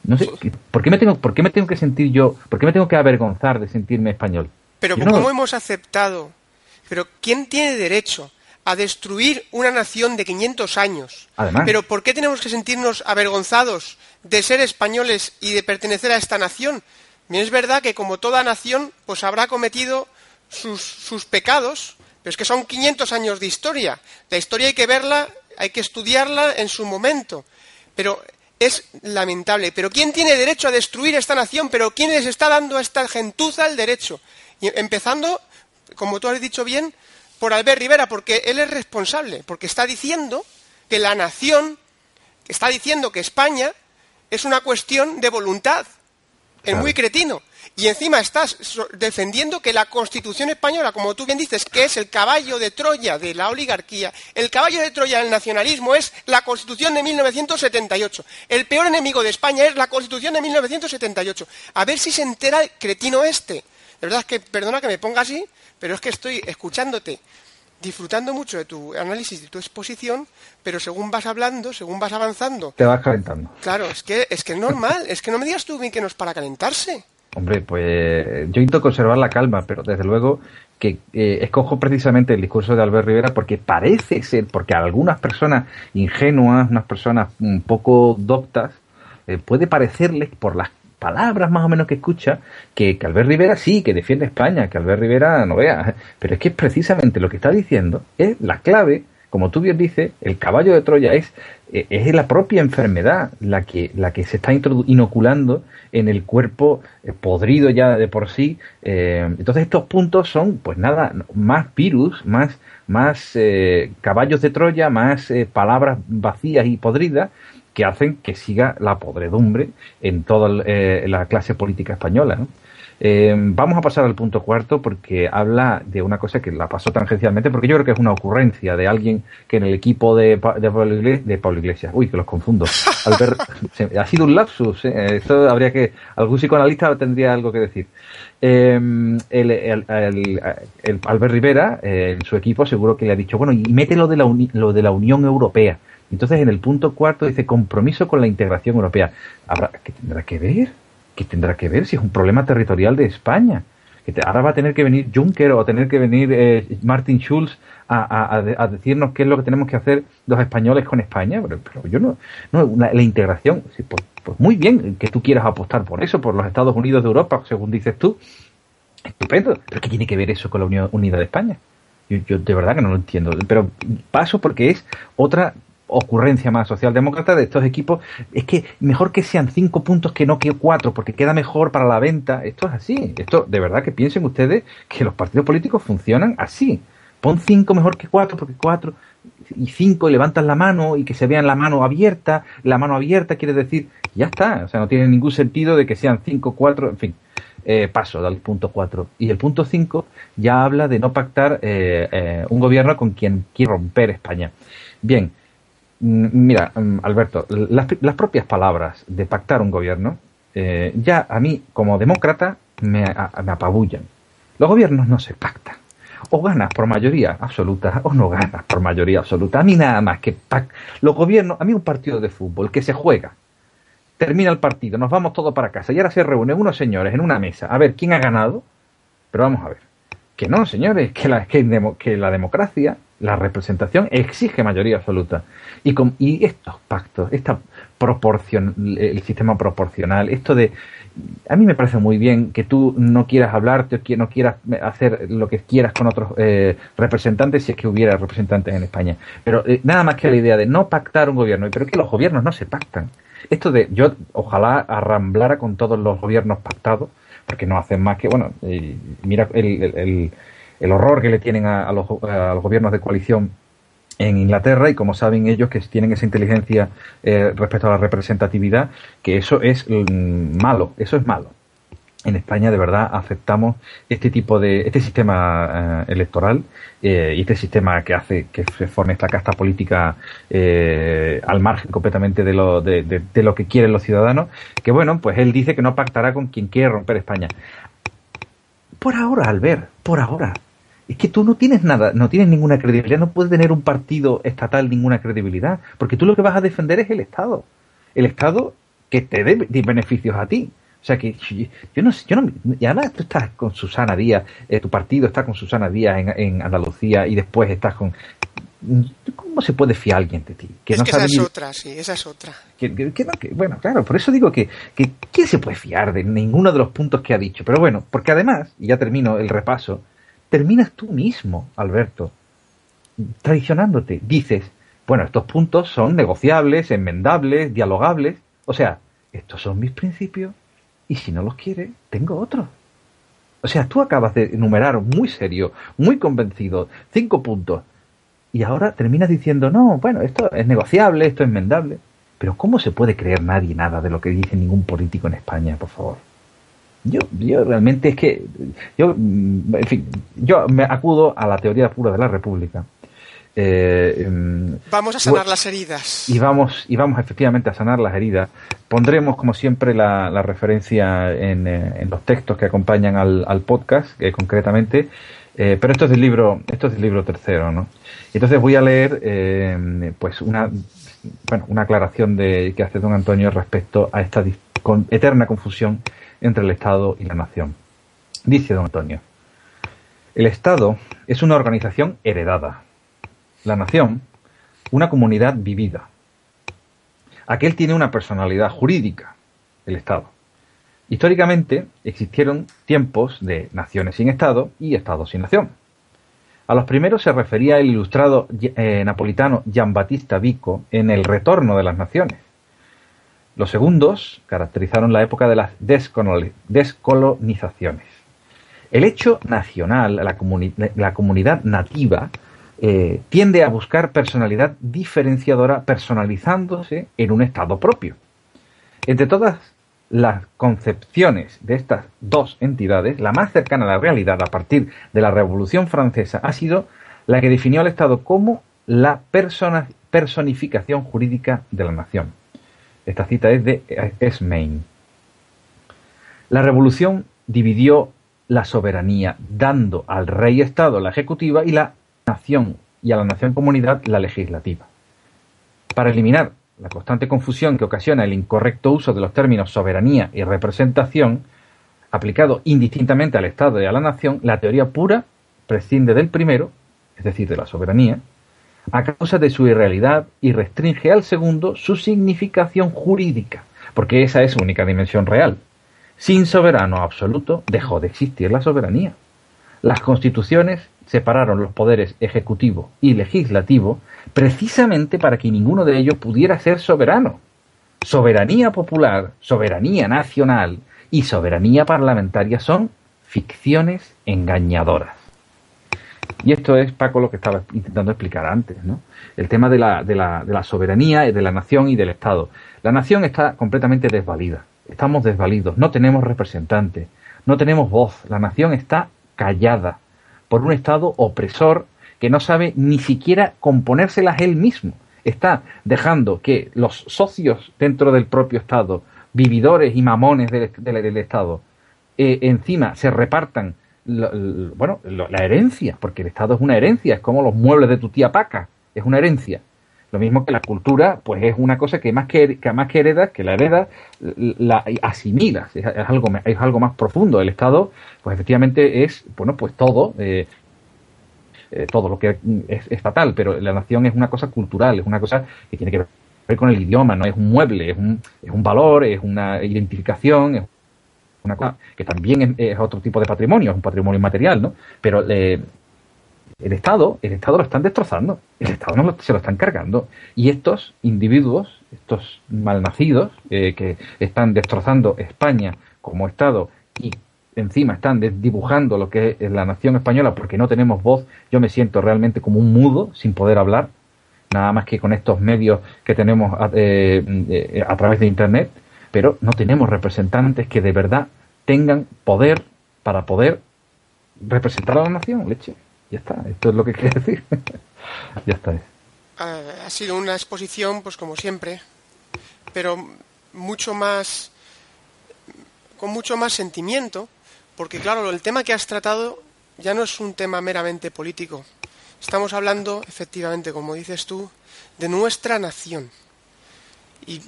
No sé, ¿por qué me tengo, por qué me tengo que sentir yo, por qué me tengo que avergonzar de sentirme español? Pero ¿cómo hemos aceptado? Pero ¿quién tiene derecho a destruir una nación de 500 años? Además, pero ¿por qué tenemos que sentirnos avergonzados de ser españoles y de pertenecer a esta nación? Bien, es verdad que como toda nación, pues habrá cometido sus, sus pecados, pero es que son 500 años de historia. La historia hay que verla, hay que estudiarla en su momento. Pero es lamentable. Pero ¿quién tiene derecho a destruir esta nación? ¿Pero quién les está dando a esta gentuza el derecho? Y empezando, como tú has dicho bien, por Albert Rivera, porque él es responsable, porque está diciendo que la nación, está diciendo que España es una cuestión de voluntad. es muy cretino. Y encima estás defendiendo que la Constitución española, como tú bien dices, que es el caballo de Troya de la oligarquía, el caballo de Troya del nacionalismo es la Constitución de 1978. El peor enemigo de España es la Constitución de 1978. A ver si se entera el cretino este. De verdad es que, perdona que me ponga así, pero es que estoy escuchándote disfrutando mucho de tu análisis, de tu exposición, pero según vas hablando, según vas avanzando... Te vas calentando. Claro, es que es, que es normal, es que no me digas tú bien que no es para calentarse. Hombre, pues yo intento conservar la calma, pero desde luego que eh, escojo precisamente el discurso de Albert Rivera porque parece ser, porque a algunas personas ingenuas, unas personas un poco doctas, eh, puede parecerles por las palabras más o menos que escucha, que, que, Albert Rivera sí, que defiende España, que Albert Rivera no vea, pero es que precisamente lo que está diciendo es la clave, como tú bien dices, el caballo de Troya es, eh, es la propia enfermedad la que, la que se está inoculando en el cuerpo eh, podrido ya de por sí. Eh, entonces estos puntos son, pues nada, más virus, más, más caballos de Troya, más palabras vacías y podridas que hacen que siga la podredumbre en toda eh, la clase política española. Eh, vamos a pasar al punto cuarto porque habla de una cosa que la pasó tangencialmente, porque yo creo que es una ocurrencia de alguien que en el equipo de, de, Pablo, Iglesias, uy, que los confundo, ha sido un lapsus, ¿eh? esto habría que, algún psicoanalista tendría algo que decir. el, Albert Rivera, en su equipo, seguro que le ha dicho, bueno, y mete de la, lo de la Unión Europea. Entonces, en el punto cuarto dice compromiso con la integración europea. ¿Habrá, ¿Qué tendrá que ver? ¿Qué tendrá que ver si es un problema territorial de España? Que ahora va a tener que venir Juncker o tener que venir eh, Martin Schulz a, decirnos qué es lo que tenemos que hacer los españoles con España. Pero, yo no. no la, integración, pues, pues, muy bien que tú quieras apostar por eso, por los Estados Unidos de Europa, según dices tú. Estupendo. Pero ¿qué tiene que ver eso con la Unión Unida de España? Yo, yo, de verdad que no lo entiendo. Pero paso porque es otra ocurrencia más socialdemócrata de estos equipos es que mejor que sean cinco puntos que no que cuatro, porque queda mejor para la venta. Esto es así. Esto, de verdad que piensen ustedes que los partidos políticos funcionan así. Pon cinco mejor que cuatro, porque cuatro y cinco y levantan la mano y que se vean la mano abierta. La mano abierta quiere decir, ya está. O sea, no tiene ningún sentido de que sean cinco, cuatro, en fin. Eh, paso del punto cuatro Y el punto cinco ya habla de no pactar eh, eh, un gobierno con quien quiere romper España. Bien, mira, mm, Alberto, las, propias palabras de pactar un gobierno, eh, ya a mí como demócrata me, apabullan. Los gobiernos no se pactan. O ganas por mayoría absoluta o no ganas por mayoría absoluta. A mí nada más que los gobiernos, a mí un partido de fútbol que se juega, termina el partido, nos vamos todos para casa y ahora se reúnen unos señores en una mesa a ver quién ha ganado. Pero vamos a ver, que no, señores, que la, que la democracia la representación exige mayoría absoluta. Y, con, y estos pactos, esta proporción, el sistema proporcional, esto de... A mí me parece muy bien que tú no quieras hablar, que no quieras hacer lo que quieras con otros eh, representantes, si es que hubiera representantes en España. Pero eh, nada más que la idea de no pactar un gobierno, pero que los gobiernos no se pactan. Esto de yo ojalá arramblara con todos los gobiernos pactados, porque no hacen más que, bueno, eh, mira el el horror que le tienen a, los, gobiernos de coalición en Inglaterra y como saben ellos que tienen esa inteligencia eh, respecto a la representatividad, que eso es mm, malo, eso es malo. En España de verdad aceptamos este tipo de, este sistema eh, electoral eh, y este sistema que hace que se forme esta casta política al margen completamente de lo, de, de lo que quieren los ciudadanos, que bueno, pues él dice que no pactará con quien quiere romper España. Por ahora, Albert, por ahora es que tú no tienes nada, no tienes ninguna credibilidad, no puedes tener un partido estatal ninguna credibilidad, porque tú lo que vas a defender es el Estado, el Estado que te dé beneficios a ti. O sea que yo, no sé, yo no, y además tú estás con Susana Díaz, eh, tu partido está con Susana Díaz en, Andalucía y después estás con... ¿Cómo se puede fiar alguien de ti? Que es que esa es otra, sí, esa es otra. bueno, claro, por eso digo que, que ¿quién se puede fiar de ninguno de los puntos que ha dicho? Pero bueno, porque además, y ya termino el repaso, terminas tú mismo, Alberto, traicionándote. Dices, bueno, estos puntos son negociables, enmendables, dialogables. O sea, estos son mis principios y si no los quiere, tengo otros. O sea, tú acabas de enumerar muy serio, muy convencido, cinco puntos. Y ahora terminas diciendo, no, bueno, esto es negociable, esto es enmendable. Pero ¿cómo se puede creer nadie nada de lo que dice ningún político en España, por favor? Yo, yo realmente es que, yo, en fin, yo me acudo a la teoría pura de la República. Eh, em, vamos a sanar las heridas. Y vamos, y vamos efectivamente a sanar las heridas. Pondremos, como siempre, la, referencia en, eh, en, los textos que acompañan al, al podcast, eh, concretamente. pero esto es del libro, esto es del libro tercero, ¿no? Entonces voy a leer, pues una, bueno, una aclaración de, que hace don Antonio respecto a esta con, eterna confusión entre el Estado y la nación. Dice don Antonio, el Estado es una organización heredada, la nación una comunidad vivida. Aquel tiene una personalidad jurídica, el Estado. Históricamente existieron tiempos de naciones sin Estado y Estados sin nación. A los primeros se refería el ilustrado eh, napolitano Gian Battista Vico en El Retorno de las Naciones. Los segundos caracterizaron la época de las descolonizaciones. El hecho nacional, la, comunidad nativa, eh, tiende a buscar personalidad diferenciadora personalizándose en un Estado propio. Entre todas las concepciones de estas dos entidades, la más cercana a la realidad a partir de la Revolución Francesa ha sido la que definió al Estado como la personificación jurídica de la nación. Esta cita es de Esmain. La revolución dividió la soberanía, dando al rey Estado la ejecutiva y la nación y a la nación comunidad la legislativa. Para eliminar la constante confusión que ocasiona el incorrecto uso de los términos soberanía y representación, aplicado indistintamente al Estado y a la nación, la teoría pura prescinde del primero, es decir, de la soberanía, a causa de su irrealidad y restringe al segundo su significación jurídica, porque esa es su única dimensión real. Sin soberano absoluto dejó de existir la soberanía. Las constituciones separaron los poderes ejecutivo y legislativo precisamente para que ninguno de ellos pudiera ser soberano. Soberanía popular, soberanía nacional y soberanía parlamentaria son ficciones engañadoras. Y esto es, Paco, lo que estaba intentando explicar antes, ¿no? El tema de la, de la, de la soberanía, de la nación y del Estado. La nación está completamente desvalida. Estamos desvalidos. No tenemos representantes. No tenemos voz. La nación está callada por un Estado opresor que no sabe ni siquiera componérselas él mismo. Está dejando que los socios dentro del propio Estado, vividores y mamones del, Estado, eh, encima se repartan bueno, la herencia, porque el Estado es una herencia, es como los muebles de tu tía Paca, es una herencia. Lo mismo que la cultura, pues es una cosa que más que, que más que heredas, que la heredas, la asimilas, es, algo, es algo más profundo. El Estado, pues efectivamente es, bueno, pues todo, eh, eh, todo lo que es, fatal, pero la nación es una cosa cultural, es una cosa que tiene que ver con el idioma, no es un mueble, es un, es un valor, es una identificación, es una cosa que también es, otro tipo de patrimonio, es un patrimonio inmaterial, ¿no? Pero eh, el Estado, el Estado lo están destrozando, el Estado no se lo están cargando. Y estos individuos, estos malnacidos eh, que están destrozando España como Estado y encima están dibujando lo que es la nación española porque no tenemos voz, yo me siento realmente como un mudo sin poder hablar, nada más que con estos medios que tenemos a eh, través de Internet pero no tenemos representantes que de verdad tengan poder para poder representar a la nación, leche. Ya está, esto es lo que quería decir. ya está. Ha sido una exposición, pues como siempre, pero mucho más, con mucho más sentimiento, porque claro, el tema que has tratado ya no es un tema meramente político. Estamos hablando, efectivamente, como dices tú, de nuestra nación. Y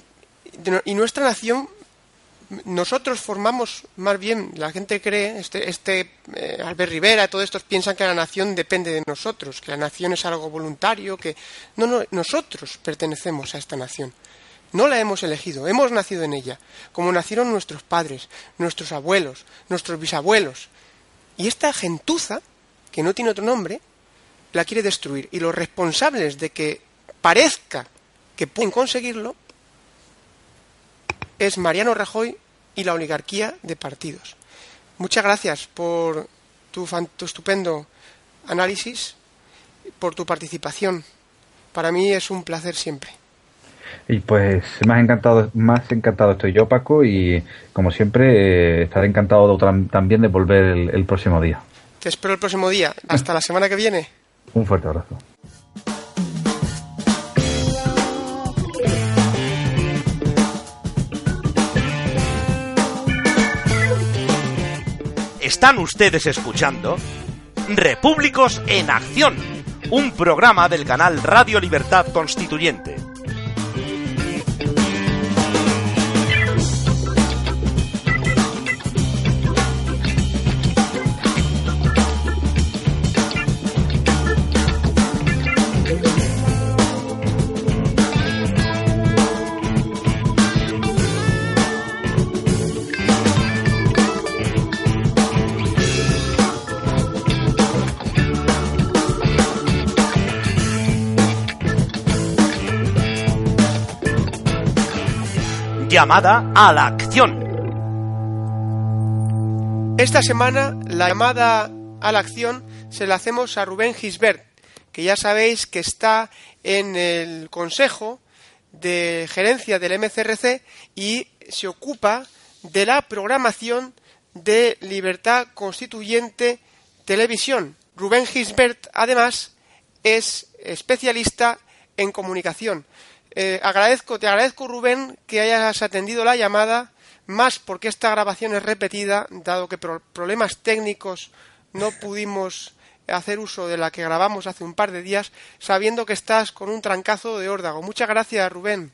y nuestra nación nosotros formamos más bien, la gente cree, este, este eh, Albert Rivera, todos estos piensan que la nación depende de nosotros, que la nación es algo voluntario, que no, no, nosotros pertenecemos a esta nación. No la hemos elegido, hemos nacido en ella, como nacieron nuestros padres, nuestros abuelos, nuestros bisabuelos. Y esta gentuza, que no tiene otro nombre, la quiere destruir. Y los responsables de que parezca que pueden conseguirlo es Mariano Rajoy y la oligarquía de partidos. Muchas gracias por tu, estupendo análisis, por tu participación. Para mí es un placer siempre. Y pues más encantado, más encantado estoy yo, Paco, y como siempre eh, estaré encantado también de volver el, próximo día. Te espero el próximo día. Hasta la semana que viene. Un fuerte abrazo. Están ustedes escuchando Repúblicos en Acción, un programa del canal Radio Libertad Constituyente. Llamada a la acción. Esta semana la llamada a la acción se la hacemos a Rubén Gisbert, que ya sabéis que está en el Consejo de Gerencia del MCRC y se ocupa de la programación de Libertad Constituyente Televisión. Rubén Gisbert, además, es especialista en comunicación. Eh, agradezco, te agradezco, Rubén, que hayas atendido la llamada, más porque esta grabación es repetida, dado que por problemas técnicos no pudimos hacer uso de la que grabamos hace un par de días, sabiendo que estás con un trancazo de órdago. Muchas gracias, Rubén.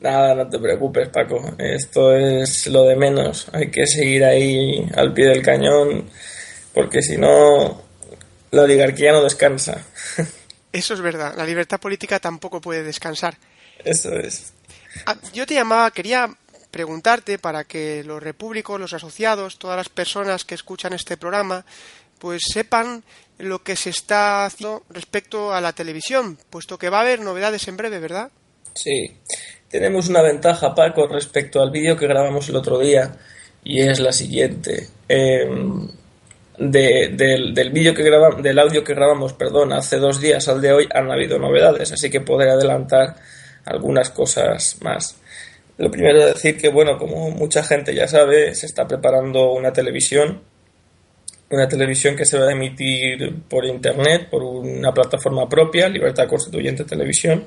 Nada, no te preocupes, Paco. Esto es lo de menos. Hay que seguir ahí al pie del cañón, porque si no, la oligarquía no descansa. Eso es verdad. La libertad política tampoco puede descansar. Eso es. Ah, yo te llamaba, quería preguntarte para que los repúblicos, los asociados, todas las personas que escuchan este programa, pues sepan lo que se está haciendo respecto a la televisión, puesto que va a haber novedades en breve, ¿verdad? Sí, tenemos una ventaja, Paco, respecto al vídeo que grabamos el otro día, y es la siguiente. Em, del, vídeo que grabamos, del audio que grabamos, perdón, hace dos días al de hoy han habido novedades, así que podré adelantar algunas cosas más. Lo primero es decir que, bueno, como mucha gente ya sabe, se está preparando una televisión, una televisión que se va a emitir por Internet, por una plataforma propia, Libertad Constituyente Televisión,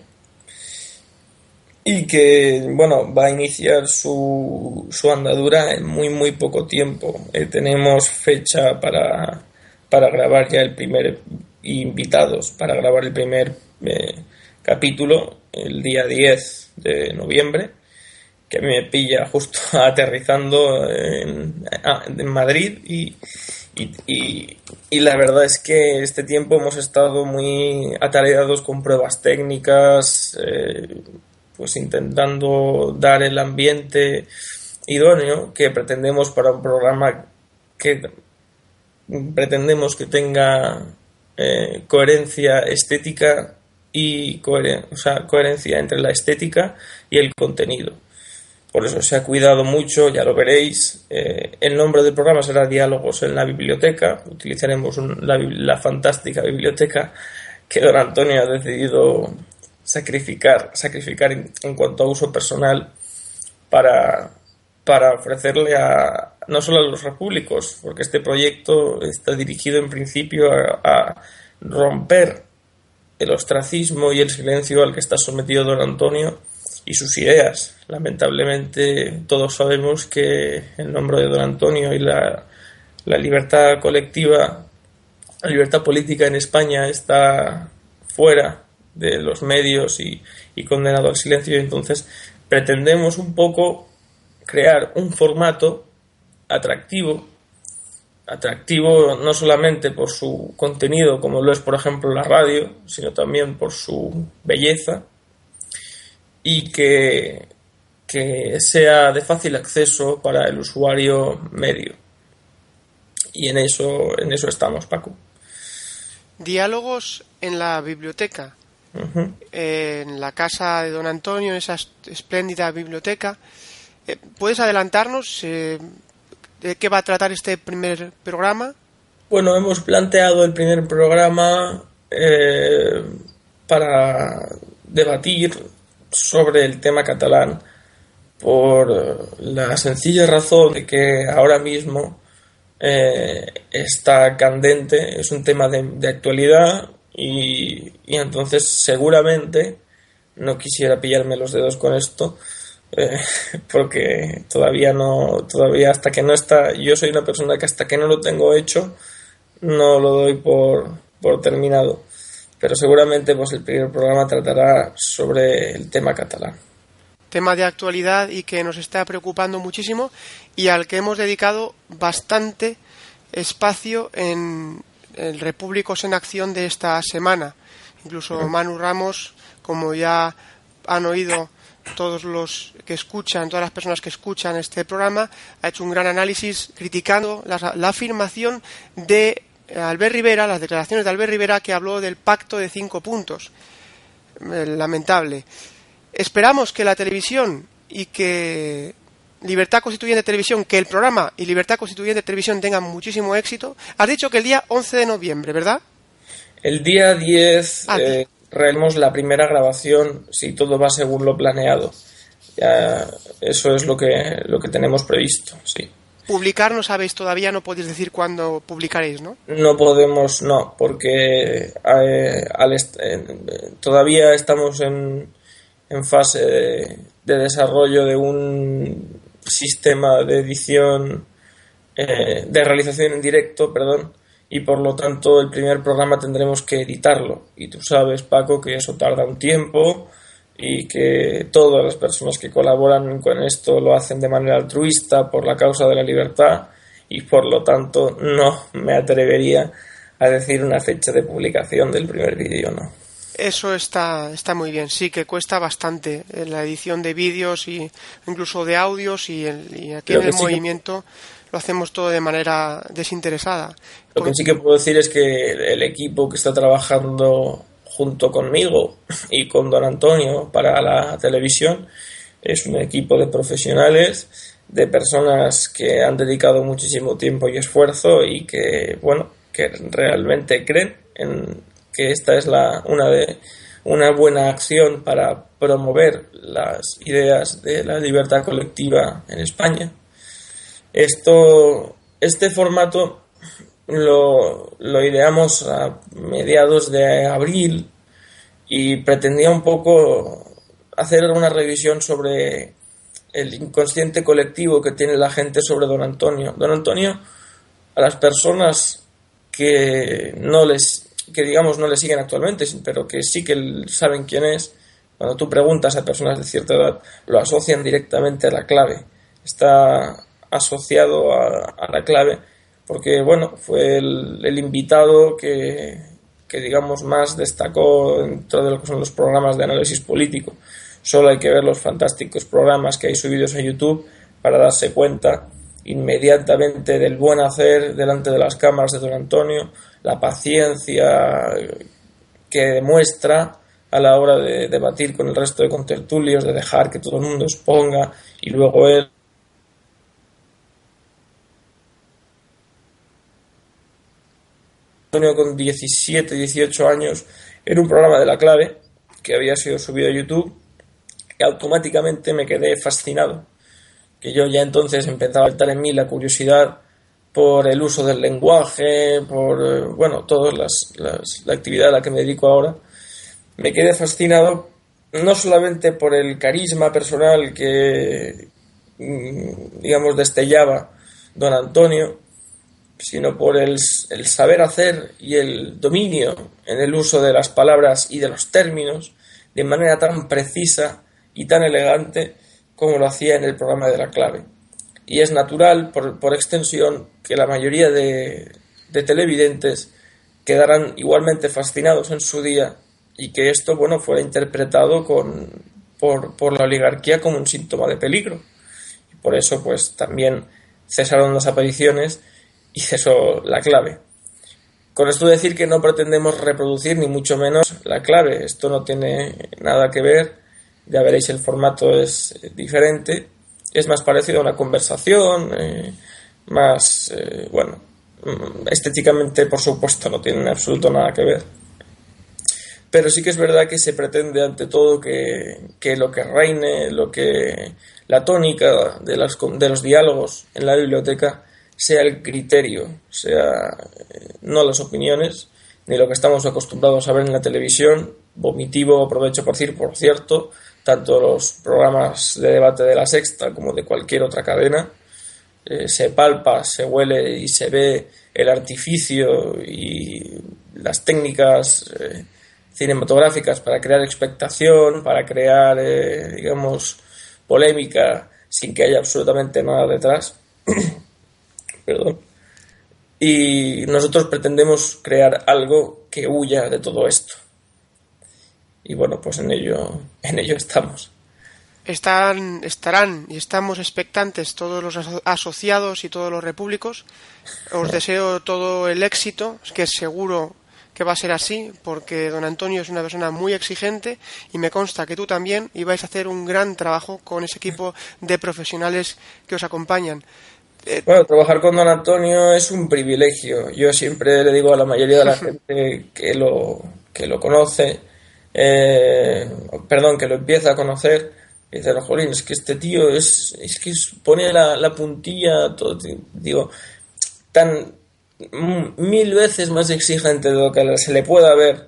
y que, bueno, va a iniciar su, su andadura en muy, muy poco tiempo. Eh, tenemos fecha para, para grabar ya el primer invitados, para grabar el primer eh, capítulo el día 10 de noviembre, que me pilla justo aterrizando en, ah, Madrid y, y, la verdad es que este tiempo hemos estado muy atareados con pruebas técnicas, eh, pues intentando dar el ambiente idóneo que pretendemos para un programa que pretendemos que tenga eh, coherencia estética y coherencia entre la estética y el contenido. Por eso se ha cuidado mucho, ya lo veréis. Eh, el nombre del programa será Diálogos en la Biblioteca. Utilizaremos la, fantástica biblioteca que don Antonio ha decidido sacrificar, sacrificar en, cuanto a uso personal para, para ofrecerle a no solo a los repúblicos, porque este proyecto está dirigido en principio a romper el ostracismo y el silencio al que está sometido don Antonio y sus ideas. Lamentablemente todos sabemos que el nombre de don Antonio y la, libertad colectiva, la libertad política en España está fuera de los medios y, y condenado al silencio entonces pretendemos un poco crear un formato atractivo atractivo no solamente por su contenido, como lo es por ejemplo la radio, sino también por su belleza y que, que sea de fácil acceso para el usuario medio. Y en eso, en eso estamos, Paco. Diálogos en la biblioteca. en la casa de don Antonio, en esa espléndida biblioteca. Eh, ¿Puedes adelantarnos? Eh, ¿De qué va a tratar este primer programa? Bueno, hemos planteado el primer programa eh, para debatir sobre el tema catalán por la sencilla razón de que ahora mismo eh, está candente, es un tema de, actualidad y, entonces seguramente no quisiera pillarme los dedos con esto eh, porque todavía no, todavía hasta que no está, yo soy una persona que hasta que no lo tengo hecho no lo doy por, por terminado, pero seguramente pues el primer programa tratará sobre el tema catalán. Tema de actualidad y que nos está preocupando muchísimo y al que hemos dedicado bastante espacio en el Repúblicos en Acción de esta semana. Incluso Manu Ramos, como ya han oído todos los que escuchan, todas las personas que escuchan este programa, ha hecho un gran análisis criticando la, la afirmación de Albert Rivera, las declaraciones de Albert Rivera que habló del pacto de cinco puntos. Eh, lamentable. Esperamos que la televisión y que Libertad Constituyente Televisión, que el programa y Libertad Constituyente Televisión tengan muchísimo éxito. Has dicho que el día 11 de noviembre, ¿verdad? El día 10 ah, eh, la primera grabación si todo va según lo planeado. Ya, eso es lo que, lo que tenemos previsto, sí. Publicar no sabéis todavía, no podéis decir cuándo publicaréis, ¿no? No podemos, no, porque eh, todavía estamos en, en fase de, desarrollo de un sistema de edición, eh, de realización en directo, perdón, y por lo tanto el primer programa tendremos que editarlo. Y tú sabes, Paco, que eso tarda un tiempo y que todas las personas que colaboran con esto lo hacen de manera altruista por la causa de la libertad y por lo tanto no me atrevería a decir una fecha de publicación del primer vídeo, ¿no? Eso está, está muy bien, sí, que cuesta bastante eh, la edición de vídeos y incluso de audios y, el, aquí en el movimiento lo hacemos todo de manera desinteresada. Lo que sí que puedo decir es que el equipo que está trabajando junto conmigo y con don Antonio para la televisión es un equipo de profesionales, de personas que han dedicado muchísimo tiempo y esfuerzo y que, bueno, que realmente creen en, que esta es la, una, de, una buena acción para promover las ideas de la libertad colectiva en España. Esto, este formato lo, lo ideamos a mediados de abril y pretendía un poco hacer una revisión sobre el inconsciente colectivo que tiene la gente sobre don Antonio. Don Antonio, a las personas que no les que digamos no le siguen actualmente, pero que sí que saben quién es, cuando tú preguntas a personas de cierta edad, lo asocian directamente a la clave. Está asociado a, la clave porque, bueno, fue el, invitado que, que, digamos, más destacó dentro de lo que son los programas de análisis político. Solo hay que ver los fantásticos programas que hay subidos en YouTube para darse cuenta inmediatamente del buen hacer delante de las cámaras de don Antonio, la paciencia que demuestra a la hora de debatir con el resto de contertulios, de dejar que todo el mundo exponga y luego él Con 17, 18 años en un programa de la clave que había sido subido a YouTube y automáticamente me quedé fascinado que yo ya entonces empezaba a estar en mí la curiosidad por el uso del lenguaje, por, eh, bueno, toda las, la actividad a la que me dedico ahora, me quedé fascinado no solamente por el carisma personal que, mm, digamos, destellaba don Antonio, sino por el, el, saber hacer y el dominio en el uso de las palabras y de los términos de manera tan precisa y tan elegante como lo hacía en el programa de la clave. Y es natural, por, extensión, que la mayoría de, televidentes quedaran igualmente fascinados en su día y que esto, bueno, fuera interpretado con, por, la oligarquía como un síntoma de peligro. Y por eso, pues, también cesaron las apariciones y cesó la clave. Con esto decir que no pretendemos reproducir ni mucho menos la clave. Esto no tiene nada que ver ya veréis el formato es diferente, es más parecido a una conversación, eh, más, eh, bueno, mm, estéticamente por supuesto no tiene en absoluto nada que ver. pero sí que es verdad que se pretende ante todo que, lo que reine, lo que la tónica de, las, de los diálogos en la biblioteca sea el criterio, sea eh, no las opiniones, ni lo que estamos acostumbrados a ver en la televisión, vomitivo, aprovecho por decir, por cierto, tanto los programas de debate de la sexta como de cualquier otra cadena, eh, se palpa, se huele y se ve el artificio y las técnicas eh, cinematográficas para crear expectación, para crear, eh, digamos, polémica sin que haya absolutamente nada detrás. Perdón. Y nosotros pretendemos crear algo que huya de todo esto. Y bueno, pues en ello, en ello estamos. Están, estarán y estamos expectantes todos los asociados y todos los repúblicos. Os deseo todo el éxito, que seguro que va a ser así, porque don Antonio es una persona muy exigente y me consta que tú también y vais a hacer un gran trabajo con ese equipo de profesionales que os acompañan. Eh, bueno, trabajar con don Antonio es un privilegio. Yo siempre le digo a la mayoría de la gente que lo, que lo conoce, eh, perdón, que lo empieza a conocer, dice, jolín, es que este tío es, es que pone la, la puntilla, todo, digo, tan, mil veces más exigente de lo que se le pueda ver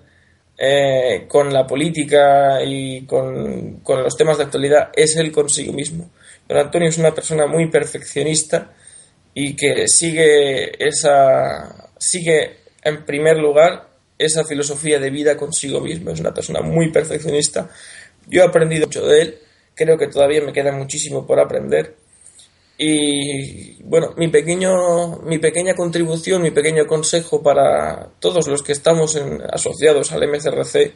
eh, con la política y con, los temas de actualidad es él consigo mismo. Pero Antonio es una persona muy perfeccionista y que sigue esa sigue en primer lugar esa filosofía de vida consigo mismo. Es una persona muy perfeccionista. Yo he aprendido mucho de él. Creo que todavía me queda muchísimo por aprender y bueno, mi, pequeño, mi pequeña contribución, mi pequeño consejo para todos los que estamos asociados al MCRC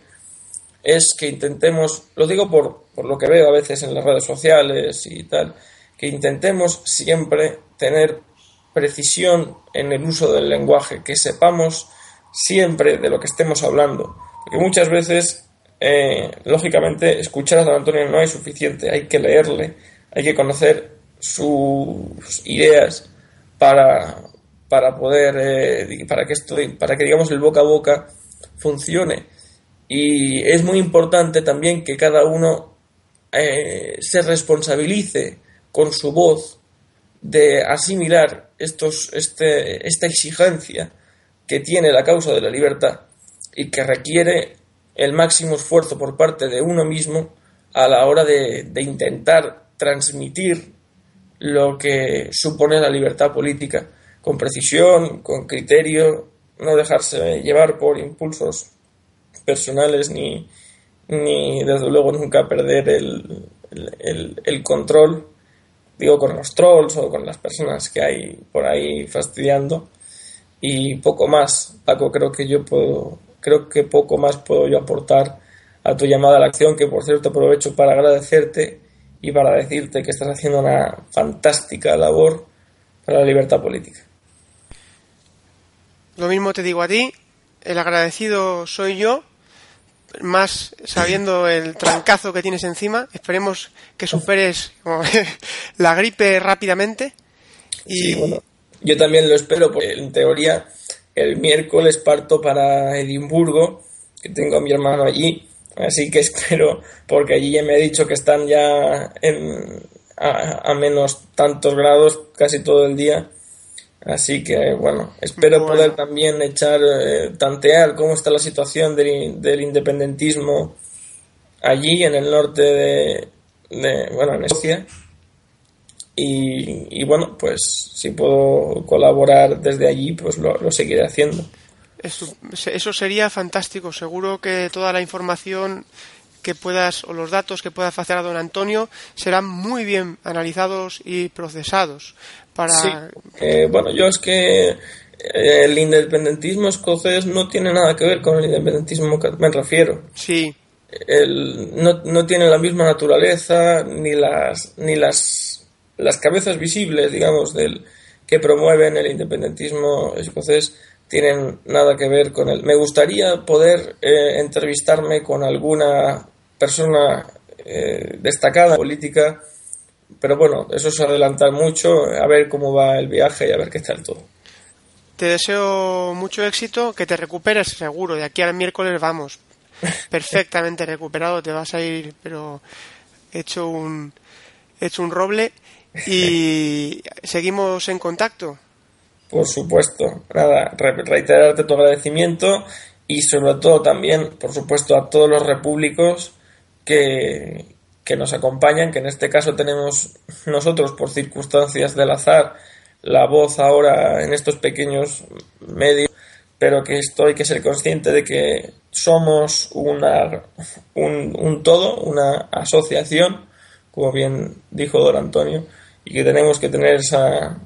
es que intentemos, lo digo por, por lo que veo a veces en las redes sociales y tal, que intentemos siempre tener precisión en el uso del lenguaje, que sepamos siempre de lo que estemos hablando. Porque muchas veces, eh, lógicamente, escuchar a Don Antonio no es suficiente, hay que leerle, hay que conocer sus ideas para, para poder, eh, para que esto, para que digamos el boca a boca funcione. Y es muy importante también que cada uno eh, se responsabilice con su voz de asimilar estos, este, esta exigencia que tiene la causa de la libertad y que requiere el máximo esfuerzo por parte de uno mismo a la hora de, intentar transmitir lo que supone la libertad política, con precisión, con criterio, no dejarse llevar por impulsos personales ni, ni desde luego nunca perder el, el, control, digo con los trolls o con las personas que hay por ahí fastidiando y poco más, Paco, creo que yo puedo, creo que poco más puedo yo aportar a tu llamada a la acción, que por cierto aprovecho para agradecerte y para decirte que estás haciendo una fantástica labor para la libertad política. Lo mismo te digo a ti, el agradecido soy yo, más sabiendo el trancazo que tienes encima. Esperemos que superes la gripe rápidamente. Y... bueno, yo también lo espero, porque en teoría el miércoles parto para Edimburgo, que tengo a mi hermano allí, Así que espero, porque allí ya me he dicho que están ya en, a, menos tantos grados casi todo el día. Así que bueno, espero poder también echar, eh, tantear cómo está la situación del, del independentismo allí en el norte de, bueno, en Escocia. Y, y, bueno, pues si puedo colaborar desde allí, pues lo, lo seguiré haciendo. Eso, sería fantástico. Seguro que toda la información que puedas o los datos que pueda hacer a don Antonio serán muy bien analizados y procesados para sí. bueno yo es que eh, el independentismo escocés no tiene nada que ver con el independentismo que me refiero sí no, no tiene la misma naturaleza ni las ni las las cabezas visibles digamos del que promueven el independentismo escocés tienen nada que ver con él. Me gustaría poder eh, entrevistarme con alguna persona eh, destacada política, pero bueno, eso es adelantar mucho, a ver cómo va el viaje y a ver qué tal todo. Te deseo mucho éxito, que te recuperes seguro, de aquí al miércoles vamos. perfectamente recuperado, te vas a ir, pero hecho un, hecho un roble y seguimos en contacto. Por supuesto, nada, reiterarte tu agradecimiento y sobre todo también, por supuesto, a todos los repúblicos que, que nos acompañan, que en este caso tenemos nosotros por circunstancias del azar la voz ahora en estos pequeños medios, pero que esto hay que ser consciente de que somos una, un, un todo, una asociación, como bien dijo don Antonio, y que tenemos que tener esa,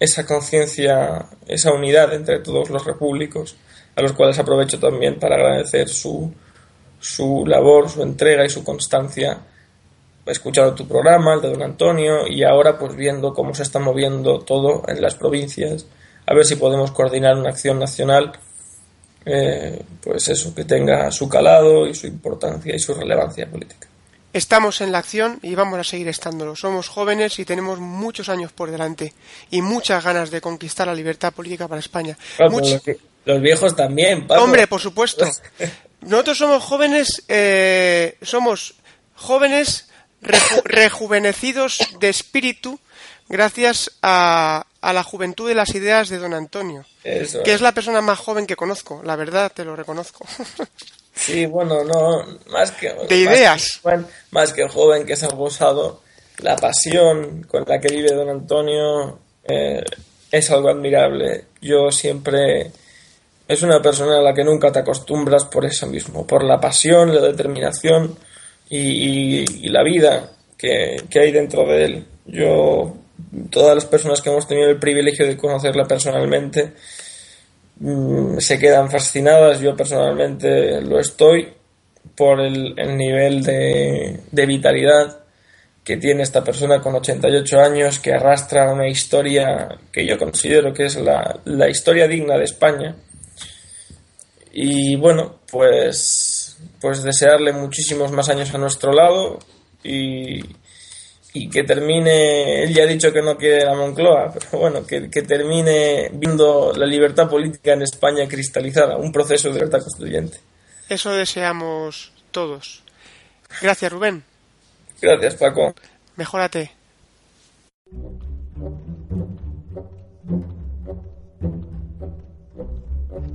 esa conciencia, esa unidad entre todos los repúblicos, a los cuales aprovecho también para agradecer su, su labor, su entrega y su constancia escuchado tu programa, el de don Antonio, y ahora pues viendo cómo se está moviendo todo en las provincias, a ver si podemos coordinar una acción nacional, eh, pues eso, que tenga su calado y su importancia y su relevancia política. Estamos en la acción y vamos a seguir estándolo. Somos jóvenes y tenemos muchos años por delante y muchas ganas de conquistar la libertad política para España. los, viejos también, Hombre, por supuesto. Nosotros somos jóvenes, eh, somos jóvenes rejuvenecidos de espíritu gracias a, la juventud de las ideas de don Antonio, que es la persona más joven que conozco, la verdad, te lo reconozco. Sí, bueno, no, más que... De ideas. Más que, el joven que se ha gozado, la pasión con la que vive don Antonio eh, es algo admirable. Yo siempre... Es una persona a la que nunca te acostumbras por eso mismo, por la pasión, la determinación y, la vida que, hay dentro de él. Yo, todas las personas que hemos tenido el privilegio de conocerla personalmente, mm, se quedan fascinadas. Yo personalmente lo estoy por el, nivel de, de, vitalidad que tiene esta persona con 88 años, que arrastra una historia que yo considero que es la, la historia digna de España. Y bueno, pues pues desearle muchísimos más años a nuestro lado y, que termine, él ya ha dicho que no quiere la Moncloa, pero bueno, que, que, termine viendo la libertad política en España cristalizada, un proceso de libertad constituyente. Eso deseamos todos. Gracias, Rubén. Gracias, Paco. Mejórate.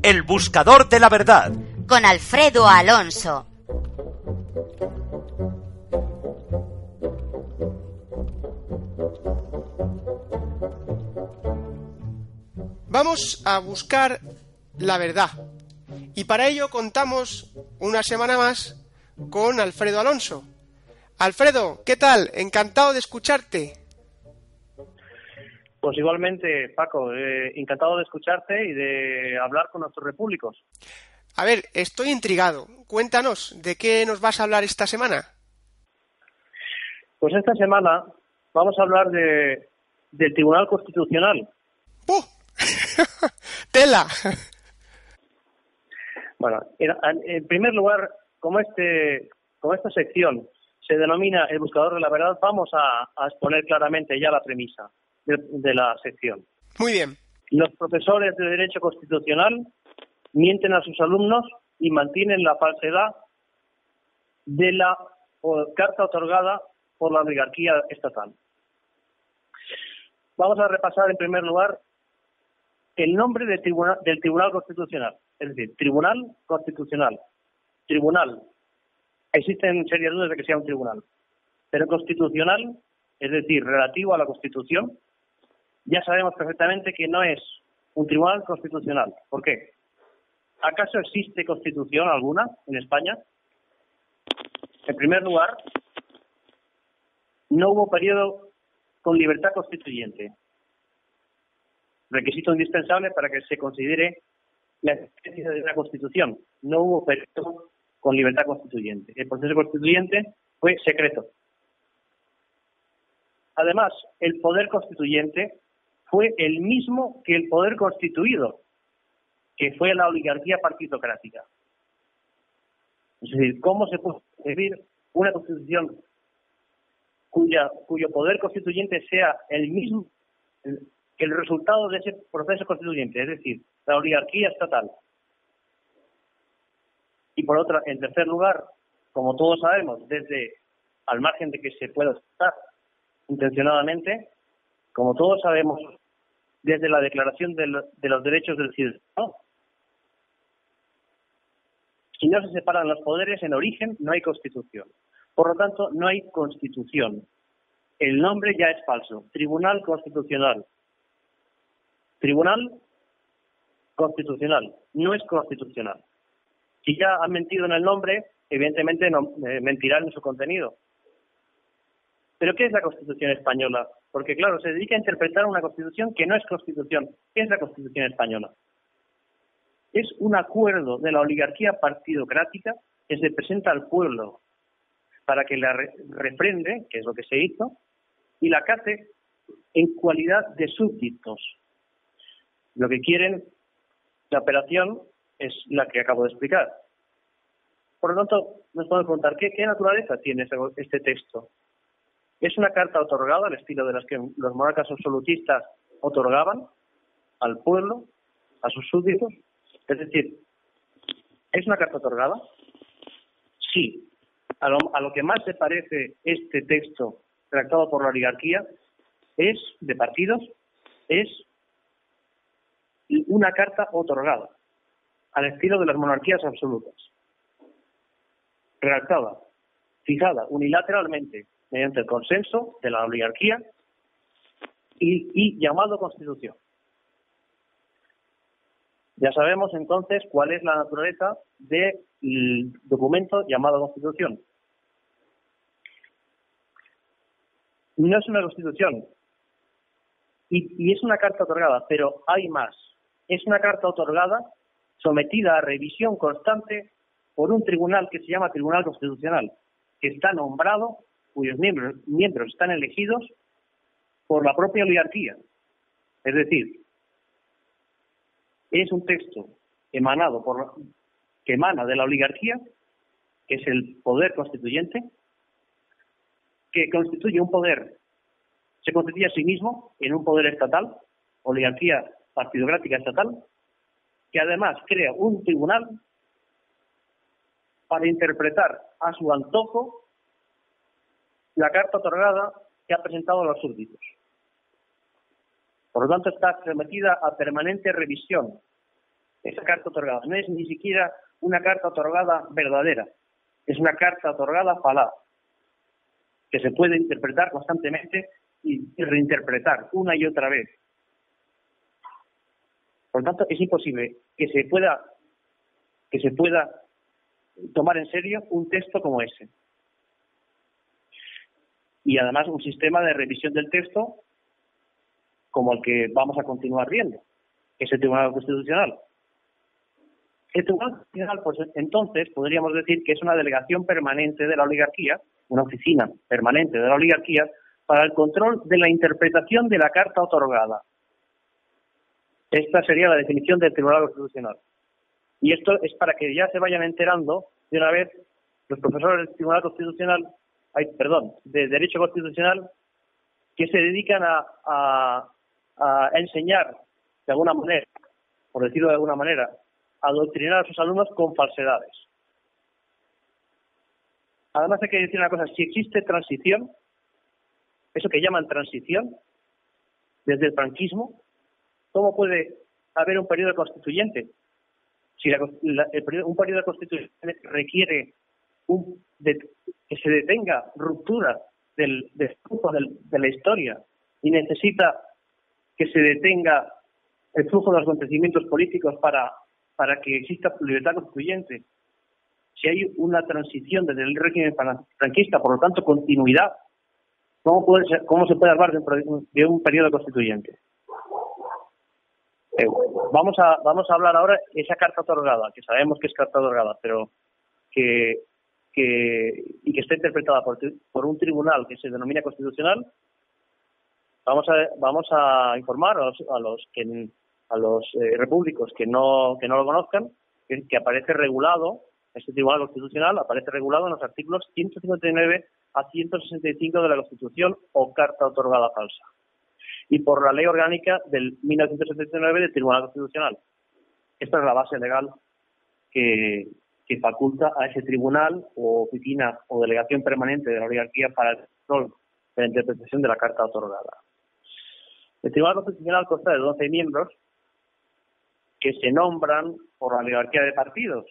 El buscador de la verdad con Alfredo Alonso. Vamos a buscar la verdad. Y para ello contamos una semana más con Alfredo Alonso. Alfredo, ¿qué tal? Encantado de escucharte. Pues igualmente, Paco, eh, encantado de escucharte y de hablar con nuestros repúblicos. A ver, estoy intrigado. Cuéntanos, ¿de qué nos vas a hablar esta semana? Pues esta semana vamos a hablar de, del Tribunal Constitucional. ¡Puh! ¡Tela! Bueno, en, primer lugar, como, este, como esta sección se denomina el buscador de la verdad, vamos a, exponer claramente ya la premisa de la sección. Muy bien. Los profesores de Derecho Constitucional mienten a sus alumnos y mantienen la falsedad de la carta otorgada por la oligarquía estatal. Vamos a repasar en primer lugar el nombre del tribunal, del tribunal Constitucional, es decir, Tribunal Constitucional. Tribunal. Existen serias dudas de que sea un tribunal. Pero constitucional, es decir, relativo a la Constitución, ya sabemos perfectamente que no es un tribunal constitucional. ¿Por qué? ¿Acaso existe constitución alguna en España? En primer lugar, no hubo periodo con libertad constituyente, requisito indispensable para que se considere la existencia de una constitución. No hubo periodo con libertad constituyente. El proceso constituyente fue secreto. Además, el poder constituyente fue el mismo que el poder constituido, que fue la oligarquía partitocrática. Es decir, ¿cómo se puede concebir una constitución cuyo poder constituyente sea el mismo que el resultado de ese proceso constituyente, es decir, la oligarquía estatal? Y por otra, en tercer lugar, como todos sabemos, desde al margen de que se pueda estar intencionadamente, como todos sabemos, desde la Declaración de, los Derechos del Ciudadano, si no se separan los poderes en origen, no hay constitución. Por lo tanto, no hay constitución. El nombre ya es falso. Tribunal Constitucional. Tribunal Constitucional. No es constitucional. Si ya han mentido en el nombre, evidentemente no, eh, mentirán en su contenido. Pero ¿qué es la Constitución española? Porque claro, se dedica a interpretar una Constitución que no es Constitución. ¿Qué es la Constitución española? Es un acuerdo de la oligarquía partidocrática que se presenta al pueblo para que la reprende, que es lo que se hizo, y la cate en cualidad de súbditos. Lo que quieren, la operación es la que acabo de explicar. Por lo tanto, nos podemos preguntar, ¿qué, qué naturaleza tiene este texto? Es una carta otorgada al estilo de las que los monarcas absolutistas otorgaban al pueblo, a sus súbditos. Es decir, ¿es una carta otorgada? Sí. A lo, que más se parece este texto redactado por la oligarquía es de partidos, es una carta otorgada al estilo de las monarquías absolutas, redactada, fijada unilateralmente mediante el consenso de la oligarquía y, llamado Constitución. Ya sabemos entonces cuál es la naturaleza del documento llamado Constitución. No es una Constitución y, es una carta otorgada, pero hay más. Es una carta otorgada sometida a revisión constante por un tribunal que se llama Tribunal Constitucional, que está nombrado cuyos miembros están elegidos por la propia oligarquía. Es decir, es un texto emanado por que emana de la oligarquía, que es el poder constituyente, que constituye un poder, se constituye a sí mismo en un poder estatal, oligarquía partidocrática estatal, que además crea un tribunal para interpretar a su antojo la carta otorgada que ha presentado a los súbditos. Por lo tanto, está sometida a permanente revisión esa carta otorgada. No es ni siquiera una carta otorgada verdadera, es una carta otorgada falaz, que se puede interpretar constantemente y reinterpretar una y otra vez. Por lo tanto, es imposible que se pueda que se pueda tomar en serio un texto como ese y además un sistema de revisión del texto como el que vamos a continuar viendo, que es el Tribunal Constitucional. El Tribunal Constitucional, pues entonces podríamos decir que es una delegación permanente de la oligarquía, una oficina permanente de la oligarquía para el control de la interpretación de la carta otorgada. Esta sería la definición del Tribunal Constitucional. Y esto es para que ya se vayan enterando de una vez los profesores del Tribunal Constitucional ay, perdón, de Derecho Constitucional que se dedican a, a, enseñar de alguna manera, por decirlo de alguna manera, a adoctrinar a sus alumnos con falsedades. Además hay que decir una cosa, si existe transición, eso que llaman transición, desde el franquismo, ¿cómo puede haber un periodo constituyente? Si un periodo constituyente requiere un, que se detenga ruptura del, flujo de la historia y necesita que se detenga el flujo de los acontecimientos políticos para, para que exista libertad constituyente. Si hay una transición desde el régimen franquista, por lo tanto continuidad, ¿cómo, puede cómo se puede hablar de un, de un periodo constituyente? Eh, vamos a vamos a hablar ahora de esa carta otorgada, que sabemos que es carta otorgada, pero que y que está interpretada por, un tribunal que se denomina constitucional, vamos a, vamos a informar a los, a que, a los eh, repúblicos que no, que lo conozcan que, aparece regulado, este tribunal constitucional aparece regulado en los artículos 159 a 165 de la Constitución o carta otorgada falsa y por la ley orgánica del 1979 del Tribunal Constitucional. Esta es la base legal que, que faculta a ese tribunal o oficina o delegación permanente de la oligarquía para el control de la interpretación de la carta otorgada. El Tribunal Constitucional consta de 12 miembros que se nombran por la oligarquía de partidos,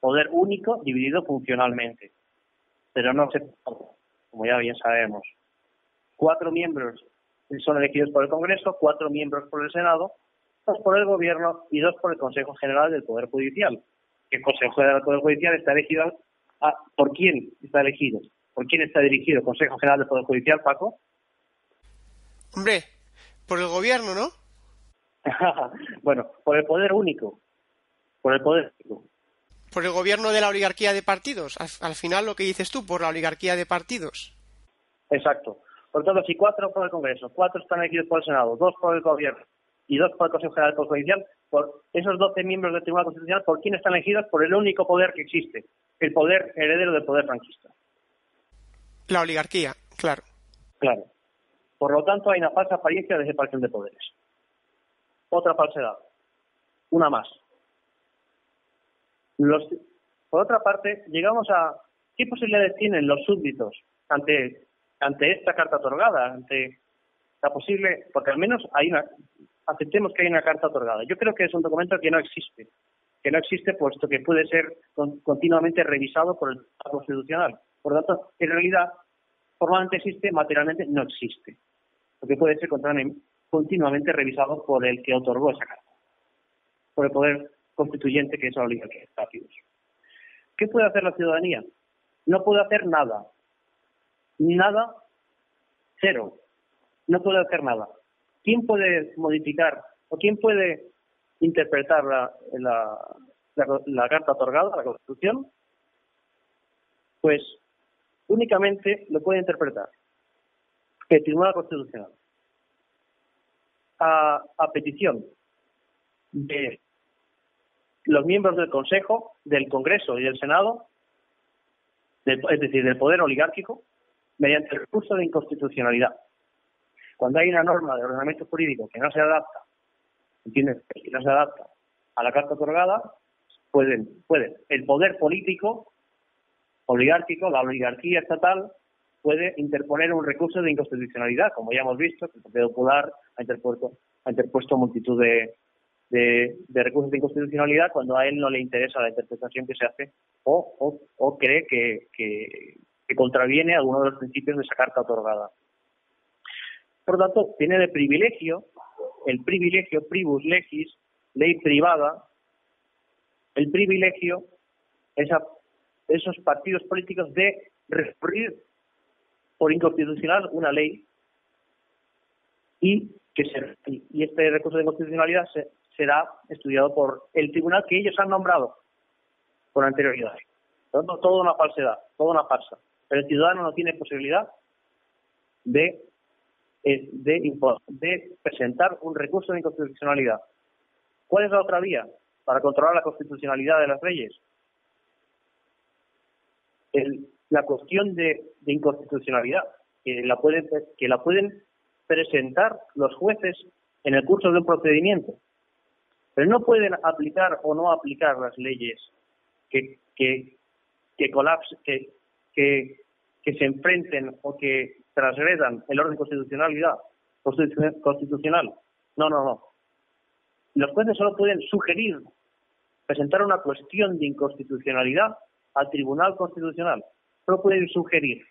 poder único dividido funcionalmente, pero no se como ya bien sabemos. Cuatro miembros son elegidos por el Congreso, cuatro miembros por el Senado, dos por el Gobierno y dos por el Consejo General del Poder Judicial. El Consejo General del Poder Judicial está elegido ¿Por quién está elegido? ¿Por quién está dirigido el Consejo General del Poder Judicial, Paco? Hombre, por el Gobierno, ¿no? bueno, por el poder único. Por el poder único. Por el gobierno de la oligarquía de partidos. Al, final lo que dices tú, por la oligarquía de partidos. Exacto. Por tanto, si cuatro por el Congreso, cuatro están elegidos por el Senado, dos por el Gobierno y dos por el Consejo General del Poder Judicial, por esos doce miembros del Tribunal Constitucional, ¿por quién están elegidos? Por el único poder que existe, el poder heredero del poder franquista. La oligarquía, claro. Claro. Por lo tanto, hay una falsa apariencia de separación de poderes. Otra falsedad. Una más. por otra parte, llegamos a qué posibilidades tienen los súbditos ante ante esta carta otorgada, ante la posible, porque al menos hay una, aceptemos que hay una carta otorgada. Yo creo que es un documento que no existe, que no existe puesto que puede ser continuamente revisado por el Constitucional. Por lo tanto, en realidad, formalmente existe, materialmente no existe, porque puede ser continuamente revisado por el que otorgó esa carta, por el poder constituyente que es la oligarquía ¿Qué puede hacer la ciudadanía? No puede hacer nada, nada, cero. No puede hacer nada. ¿Quién puede modificar o quién puede interpretar la, la, carta otorgada, la Constitución? Pues únicamente lo puede interpretar el Tribunal Constitucional a, petición de los miembros del Consejo, del Congreso y del Senado, es decir, del poder oligárquico, mediante el recurso de inconstitucionalidad. Cuando hay una norma de ordenamiento jurídico que no se adapta, ¿entiendes? Que no se adapta a la carta otorgada, pueden, pueden, el poder político oligárquico, la oligarquía estatal, puede interponer un recurso de inconstitucionalidad, como ya hemos visto, que el Partido Popular ha interpuesto, ha interpuesto multitud de, de, recursos de inconstitucionalidad cuando a él no le interesa la interpretación que se hace o, o, cree que, que contraviene alguno de los principios de esa carta otorgada. Por lo tanto, tiene de privilegio, el privilegio privus legis, ley privada, el privilegio, esa, esos partidos políticos de recurrir por inconstitucional una ley y que se, y este recurso de inconstitucionalidad será estudiado por el tribunal que ellos han nombrado con anterioridad. Por una falsedad, toda una farsa pero el ciudadano no tiene posibilidad de, eh, de, presentar un recurso de inconstitucionalidad. ¿Cuál es la otra vía para controlar la constitucionalidad de las leyes? La cuestión de, inconstitucionalidad, que la, pueden, que la pueden presentar los jueces en el curso de un procedimiento, pero no pueden aplicar o no aplicar las leyes que, que, que, colapse, que, que, se enfrenten o que transgredan el orden constitucionalidad constitucional. No, no, no. Los jueces solo pueden sugerir, presentar una cuestión de inconstitucionalidad al Tribunal Constitucional. Solo pueden sugerir,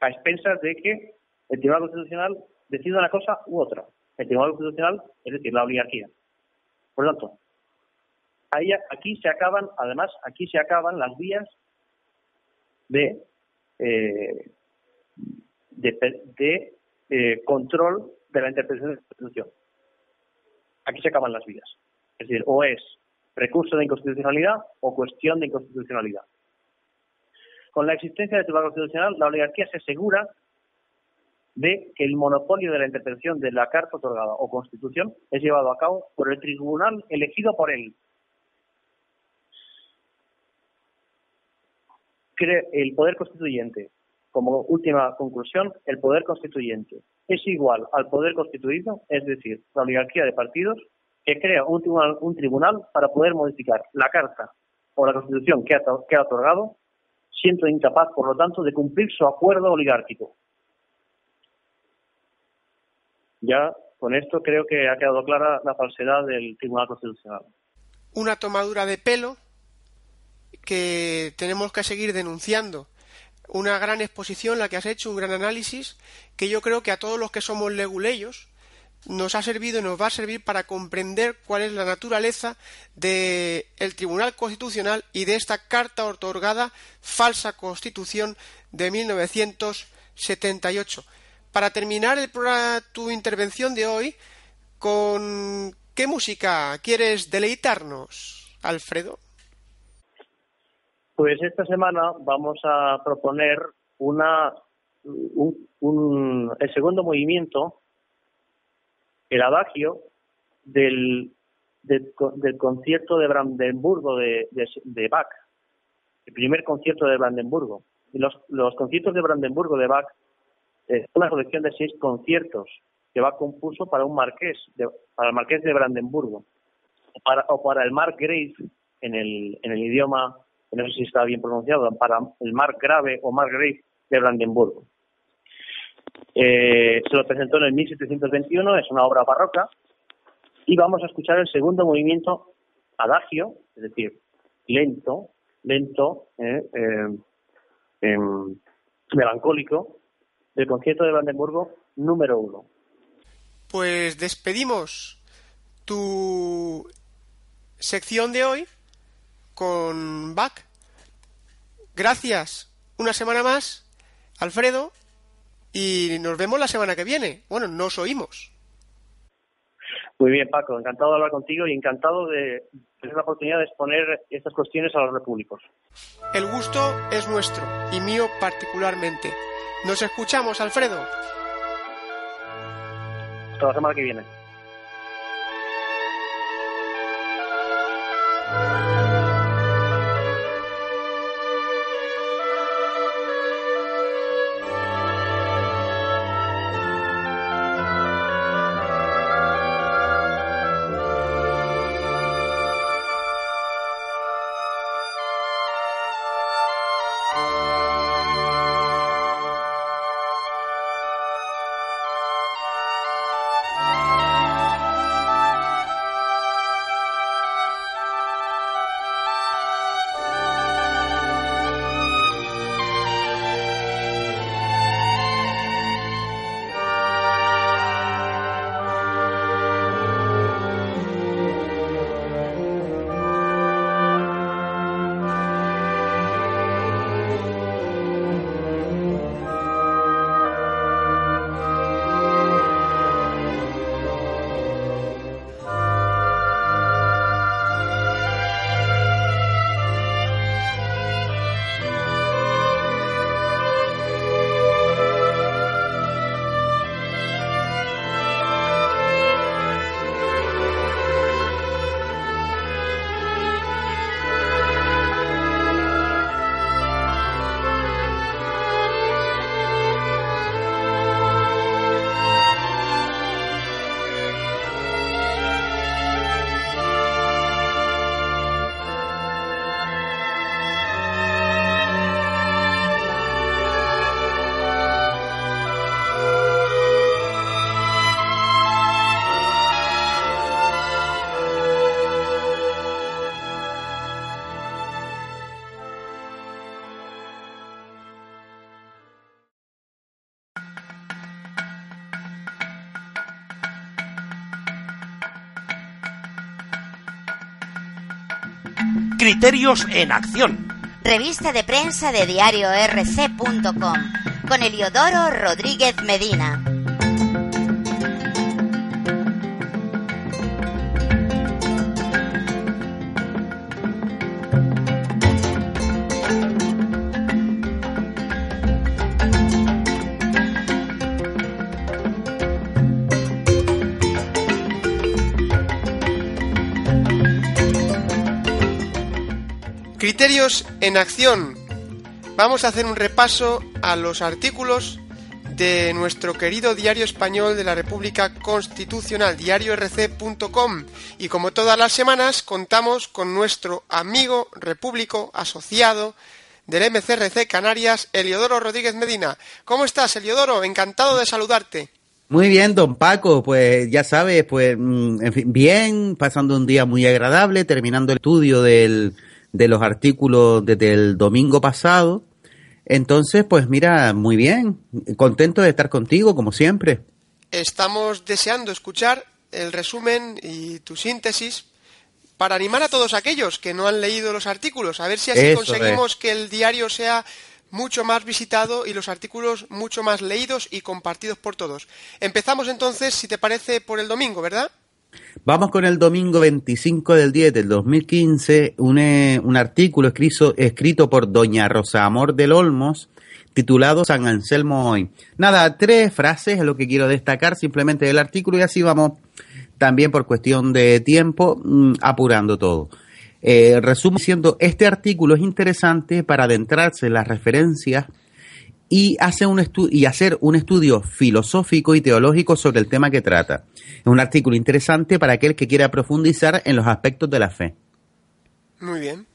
a expensas de que el Tribunal Constitucional decida una cosa u otra. El Tribunal Constitucional, es decir, la oligarquía. Por lo tanto, ahí, aquí se acaban, además, aquí se acaban las vías de, eh, eh, control de la interpretación de la Constitución. Aquí se acaban las vías. Es decir, o es recurso de inconstitucionalidad o cuestión de inconstitucionalidad. Con la existencia del Tribunal Constitucional, la oligarquía se asegura de que el monopolio de la interpretación de la Carta otorgada o Constitución es llevado a cabo por el tribunal elegido por él, el poder constituyente, como última conclusión, el poder constituyente es igual al poder constituido, es decir, la oligarquía de partidos, que crea un tribunal para poder modificar la Carta o la Constitución que ha, otorgado, siento incapaz, por lo tanto, de cumplir su acuerdo oligárquico. Ya con esto creo que ha quedado clara la falsedad del Tribunal Constitucional. Una tomadura de pelo que tenemos que seguir denunciando. Una gran exposición la que has hecho, un gran análisis, que yo creo que a todos los que somos leguleyos nos ha servido y nos va a servir para comprender cuál es la naturaleza del Tribunal Constitucional y de esta carta otorgada falsa Constitución de 1978. Para terminar el tu intervención de hoy, ¿con qué música quieres deleitarnos, Alfredo? Pues esta semana vamos a proponer una, el segundo movimiento el adagio del, del, concierto de Brandenburgo de, de, Bach, el primer concierto de Brandenburgo. Y los, los conciertos de Brandenburgo de Bach es una colección de seis conciertos que Bach compuso para un marqués, para el marqués de Brandenburgo, o para, o para el margrave en el, en el idioma, no sé si está bien pronunciado, para el margrave o margrave de Brandenburgo. Eh, se lo presentó en el 1721, es una obra barroca, y vamos a escuchar el segundo movimiento adagio, es decir, lento, lento, eh, eh, em, melancólico, del concierto de Brandenburgo número uno. Pues despedimos tu sección de hoy con Bach. Gracias una semana más, Alfredo, y nos vemos la semana que viene. Bueno, nos oímos. Muy bien, Paco. Encantado de hablar contigo y encantado de tener la oportunidad de exponer estas cuestiones a los repúblicos. El gusto es nuestro y mío particularmente. Nos escuchamos, Alfredo. Hasta la semana que viene. Criterios en Acción. Revista de prensa de diario rc.com con Eliodoro Rodríguez Medina. Criterios en acción. Vamos a hacer un repaso a los artículos de nuestro querido diario español de la República Constitucional, diariorc.com. Y como todas las semanas, contamos con nuestro amigo repúblico asociado del MCRC Canarias, Eliodoro Rodríguez Medina. ¿Cómo estás, Eliodoro? Encantado de saludarte. Muy bien, don Paco, pues ya sabes, pues mm, en fin, bien, pasando un día muy agradable, terminando el estudio del, de los artículos desde el domingo pasado. Entonces, pues mira, muy bien, contento de estar contigo, como siempre. Estamos deseando escuchar el resumen y tu síntesis para animar a todos aquellos que no han leído los artículos, a ver si así conseguimos que el diario sea mucho más visitado y los artículos mucho más leídos y compartidos por todos. Empezamos entonces, si te parece, por el domingo, ¿verdad? Vamos con el domingo 25 del 10 del 2015, un, eh, un artículo escrito, escrito por doña Rosa Amor del Olmos, titulado San Anselmo hoy. Nada, tres frases es lo que quiero destacar simplemente del artículo y así vamos también por cuestión de tiempo mm, apurando todo. Eh, resumo diciendo, este artículo es interesante para adentrarse en las referencias y, hace un y hacer un estudio filosófico y teológico sobre el tema que trata. Es un artículo interesante para aquel que quiera profundizar en los aspectos de la fe. Muy bien.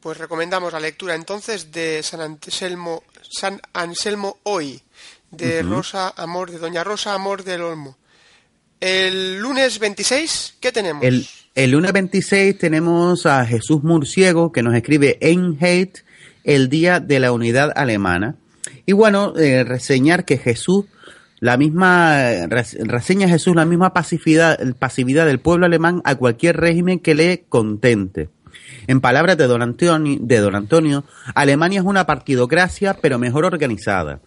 Pues recomendamos la lectura entonces de San Anselmo, San Anselmo Hoy, de Rosa Amor, de Doña Rosa Amor del Olmo. El lunes 26, ¿qué tenemos? El lunes 26 tenemos a Jesús Murciego que nos escribe Einheit, el día de la unidad alemana. Y bueno, eh, reseñar que Jesús, la misma, reseña Jesús la misma pasividad, pasividad del pueblo alemán a cualquier régimen que le contente. En palabras de don, Antonio, de don Antonio, Alemania es una partidocracia, pero mejor organizada.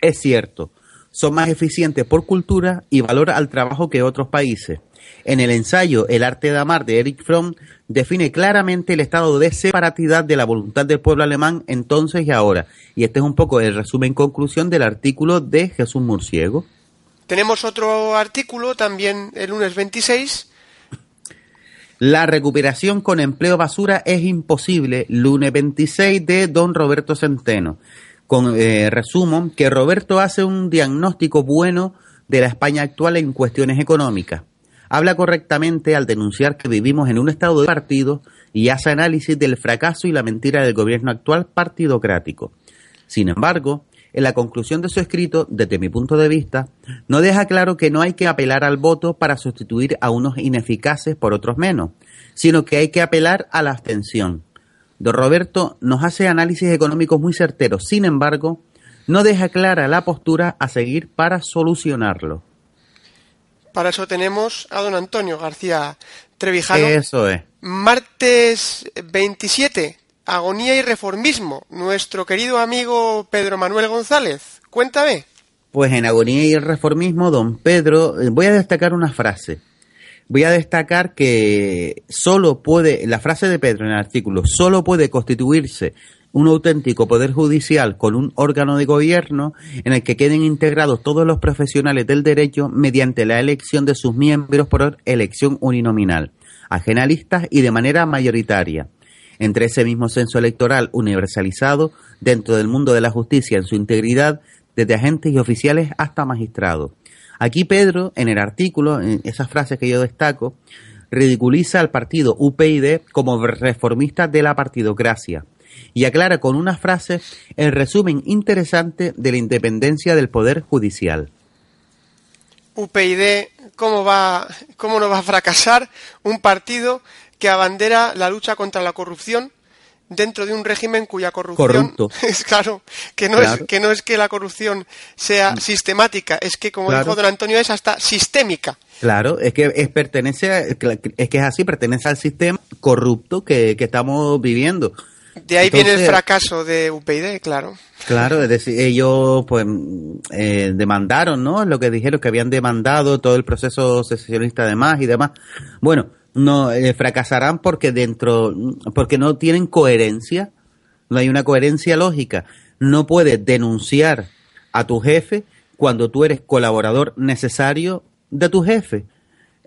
Es cierto, son más eficientes por cultura y valor al trabajo que otros países en el ensayo El arte de amar de Eric Fromm define claramente el estado de separatidad de la voluntad del pueblo alemán entonces y ahora. Y este es un poco el resumen conclusión del artículo de Jesús Murciego. Tenemos otro artículo también el lunes 26. La recuperación con empleo basura es imposible, lunes 26 de don Roberto Centeno. Con eh, resumo que Roberto hace un diagnóstico bueno de la España actual en cuestiones económicas habla correctamente al denunciar que vivimos en un estado de partido y hace análisis del fracaso y la mentira del gobierno actual partidocrático. Sin embargo, en la conclusión de su escrito, desde mi punto de vista, no deja claro que no hay que apelar al voto para sustituir a unos ineficaces por otros menos, sino que hay que apelar a la abstención. Don Roberto nos hace análisis económicos muy certeros, sin embargo, no deja clara la postura a seguir para solucionarlo. Para eso tenemos a don Antonio García Trevijano. Eso es. Martes 27, Agonía y Reformismo. Nuestro querido amigo Pedro Manuel González. Cuéntame. Pues en Agonía y Reformismo, don Pedro, eh, voy a destacar una frase. Voy a destacar que solo puede, la frase de Pedro en el artículo, solo puede constituirse un auténtico poder judicial con un órgano de gobierno en el que queden integrados todos los profesionales del derecho mediante la elección de sus miembros por elección uninominal, ajenalistas y de manera mayoritaria. Entre ese mismo censo electoral universalizado dentro del mundo de la justicia en su integridad, desde agentes y oficiales hasta magistrados. Aquí Pedro, en el artículo, en esas frases que yo destaco, ridiculiza al partido UPyD como reformista de la partidocracia, y aclara con una frase el resumen interesante de la independencia del Poder Judicial. UPyD, ¿cómo, va, ¿cómo no va a fracasar un partido que abandera la lucha contra la corrupción dentro de un régimen cuya corrupción es claro que no es que no es que la corrupción sea mm. sistemática es que como dijo don Antonio es hasta sistémica. Claro es que es pertenece es que es así pertenece al sistema corrupto que, que estamos viviendo de ahí viene el fracaso de UPyD, claro. Claro, es decir, ellos pues eh, demandaron, ¿no? Lo que dijeron que habían demandado todo el proceso secesionista además y demás. Bueno, no eh, fracasarán porque dentro porque no tienen coherencia, no hay una coherencia lógica. No puedes denunciar a tu jefe cuando tú eres colaborador necesario de tu jefe.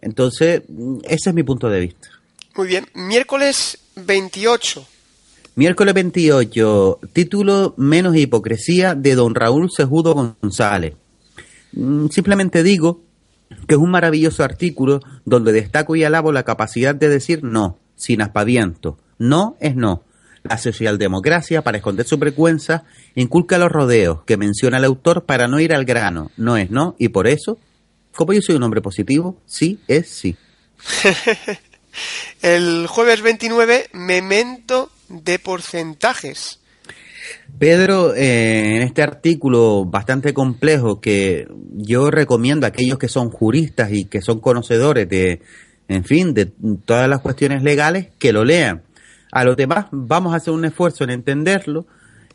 Entonces, ese es mi punto de vista. Muy bien, miércoles 28 Miércoles 28, título Menos hipocresía de don Raúl Sejudo González. Mm, simplemente digo que es un maravilloso artículo donde destaco y alabo la capacidad de decir no, sin aspaviento. No es no. La socialdemocracia, para esconder su frecuencia, inculca los rodeos que menciona el autor para no ir al grano. No es no, y por eso, como yo soy un hombre positivo, sí es sí. el jueves 29, memento de porcentajes. Pedro, eh, en este artículo bastante complejo que yo recomiendo a aquellos que son juristas y que son conocedores de, en fin, de todas las cuestiones legales, que lo lean. A los demás vamos a hacer un esfuerzo en entenderlo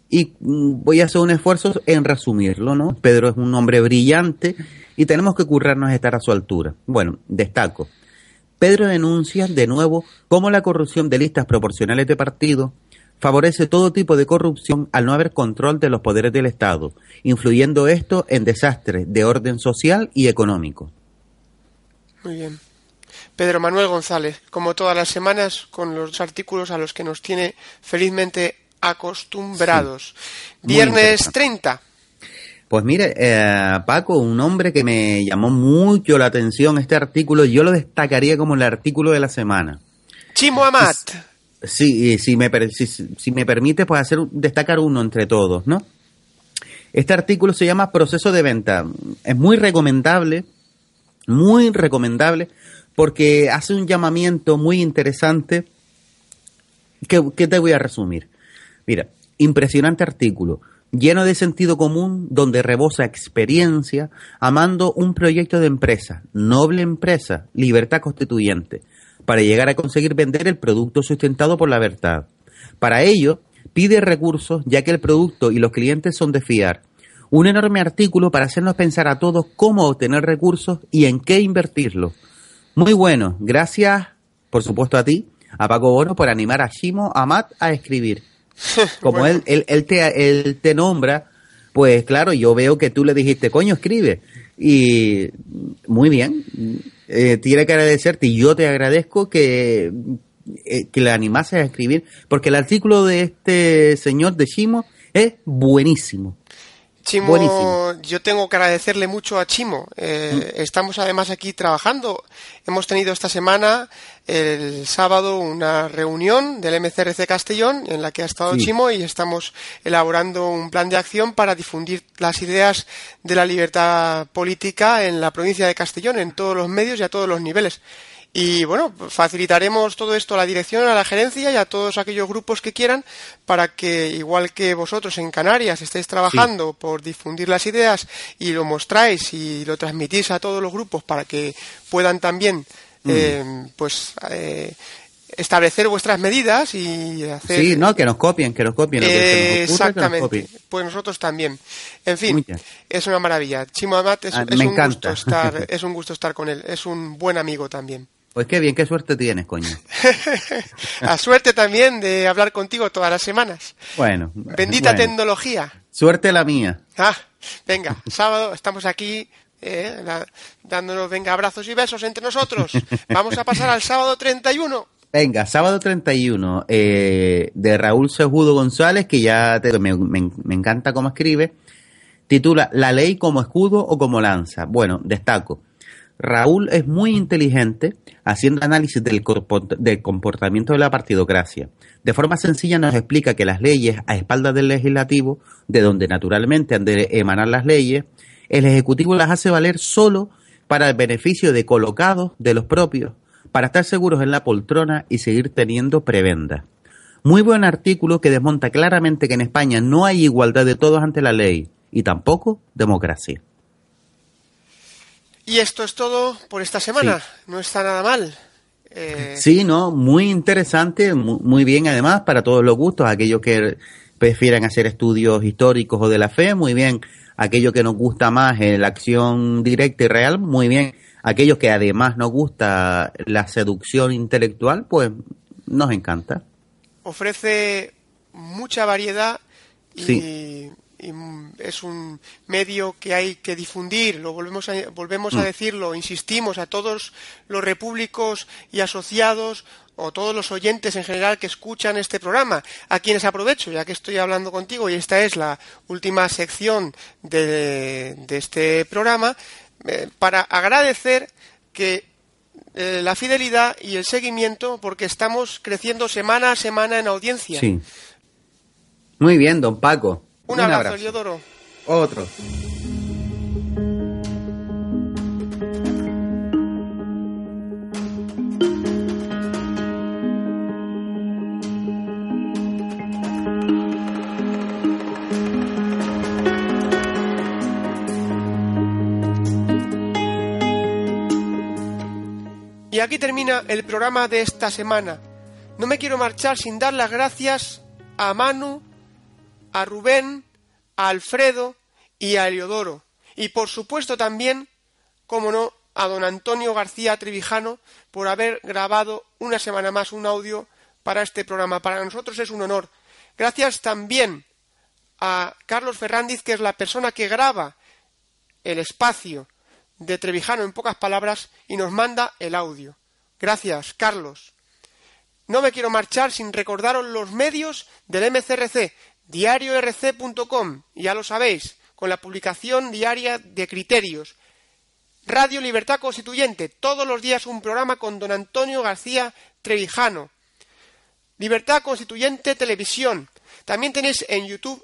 y mm, voy a hacer un esfuerzo en resumirlo, ¿no? Pedro es un hombre brillante y tenemos que currarnos estar a su altura. Bueno, destaco. Pedro denuncia de nuevo cómo la corrupción de listas proporcionales de partido favorece todo tipo de corrupción al no haber control de los poderes del Estado, influyendo esto en desastres de orden social y económico. Muy bien. Pedro Manuel González, como todas las semanas, con los artículos a los que nos tiene felizmente acostumbrados. Viernes 30. Pues mire, eh, Paco, un hombre que me llamó mucho la atención este artículo, yo lo destacaría como el artículo de la semana. Chimo Amat. Sí, si me, si, me permite, pues hacer destacar uno entre todos, ¿no? Este artículo se llama Proceso de Venta. Es muy recomendable, muy recomendable, porque hace un llamamiento muy interesante que, que te voy a resumir. Mira, impresionante artículo, lleno de sentido común, donde rebosa experiencia, amando un proyecto de empresa, noble empresa, libertad constituyente para llegar a conseguir vender el producto sustentado por la verdad. Para ello, pide recursos ya que el producto y los clientes son de fiar. Un enorme artículo para hacernos pensar a todos cómo obtener recursos y en qué invertirlos. Muy bueno, gracias por supuesto a ti, a Paco Bono, por animar a Shimo Amat a escribir. Como él, él, él, te, él te nombra, pues claro, yo veo que tú le dijiste, coño, escribe. Y muy bien, eh, tiene que agradecerte y yo te agradezco que, eh, que le animase a escribir, porque el artículo de este señor de Chimo es buenísimo. Chimo, yo tengo que agradecerle mucho a Chimo. Eh, mm. Estamos además aquí trabajando. Hemos tenido esta semana, el sábado, una reunión del MCRC Castellón en la que ha estado Chimo y estamos elaborando un plan de acción para difundir las ideas de la libertad política en la provincia de Castellón, en todos los medios y a todos los niveles. Y bueno, facilitaremos todo esto a la dirección, a la gerencia y a todos aquellos grupos que quieran para que, igual que vosotros en Canarias estéis trabajando por difundir las ideas y lo mostráis y lo transmitís a todos los grupos para que puedan también, mm. eh, pues, eh, establecer vuestras medidas y hacer... Sí, no, que nos copien, que nos copien. exactamente, pues nosotros también. En fin, es una maravilla. Chimo Amat es, ah, un gusto estar, es un gusto estar con él, es un buen amigo también. Pues qué bien, qué suerte tienes, coño. A suerte también de hablar contigo todas las semanas. Bueno. Bendita tecnología. Suerte la mía. Ah, venga, sábado estamos aquí eh, dándonos, venga, abrazos y besos entre nosotros. Vamos a pasar al sábado 31. Venga, sábado 31 eh, de Raúl Sejudo González, que ya me, me encanta cómo escribe, titula La ley como escudo o como lanza. Bueno, destaco. Raúl es muy inteligente haciendo análisis del, comportamiento de la partidocracia. De forma sencilla nos explica que las leyes a espaldas del legislativo, de donde naturalmente han de emanar las leyes, el ejecutivo las hace valer solo para el beneficio de colocados de los propios, para estar seguros en la poltrona y seguir teniendo prebenda. Muy buen artículo que desmonta claramente que en España no hay igualdad de todos ante la ley y tampoco democracia. Y esto es todo por esta semana. No está nada mal. Eh... Sí, no, muy interesante, muy, bien además para todos los gustos, aquellos que prefieran hacer estudios históricos o de la fe, muy bien, aquellos que nos gusta más la acción directa y real, muy bien, aquellos que además nos gusta la seducción intelectual, pues nos encanta. Ofrece mucha variedad y es un medio que hay que difundir, lo volvemos a, volvemos a mm. decirlo, insistimos a todos los repúblicos y asociados o todos los oyentes en general que escuchan este programa, a quienes aprovecho, ya que estoy hablando contigo y esta es la última sección de, este programa, eh, para agradecer que eh, la fidelidad y el seguimiento, porque estamos creciendo semana a semana en audiencia. Sí. Muy bien, don Paco. Un, abrazo, abrazo. Otro. Y aquí termina el programa de esta semana. No me quiero marchar sin dar las gracias a Manu, a Rubén, a Alfredo y a Eliodoro. Y por supuesto también, como no, a don Antonio García Trevijano por haber grabado una semana más un audio para este programa. Para nosotros es un honor. Gracias también a Carlos Ferrandiz, que es la persona que graba el espacio de Trevijano en pocas palabras y nos manda el audio. Gracias, Carlos. No me quiero marchar sin recordaros los medios del MCRC, diariorc.com, ya lo sabéis, con la publicación diaria de criterios. Radio Libertad Constituyente, todos los días un programa con don Antonio García Trevijano. Libertad Constituyente Televisión. También tenéis en YouTube,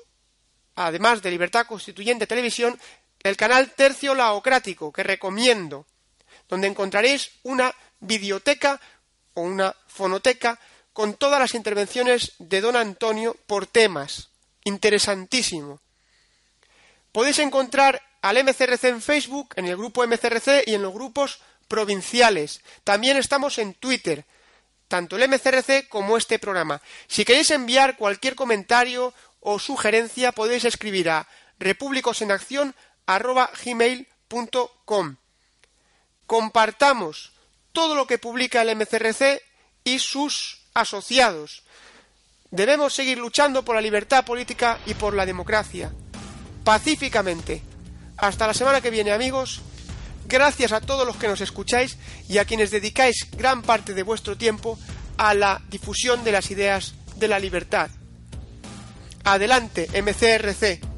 además de Libertad Constituyente Televisión, el canal Tercio Laocrático, que recomiendo, donde encontraréis una videoteca o una fonoteca con todas las intervenciones de don Antonio por temas. Interesantísimo. Podéis encontrar al MCRC en Facebook, en el grupo MCRC y en los grupos provinciales. También estamos en Twitter, tanto el MCRC como este programa. Si queréis enviar cualquier comentario o sugerencia, podéis escribir a gmail.com. Compartamos todo lo que publica el MCRC y sus asociados. Debemos seguir luchando por la libertad política y por la democracia. Pacíficamente. Hasta la semana que viene, amigos. Gracias a todos los que nos escucháis y a quienes dedicáis gran parte de vuestro tiempo a la difusión de las ideas de la libertad. Adelante, MCRC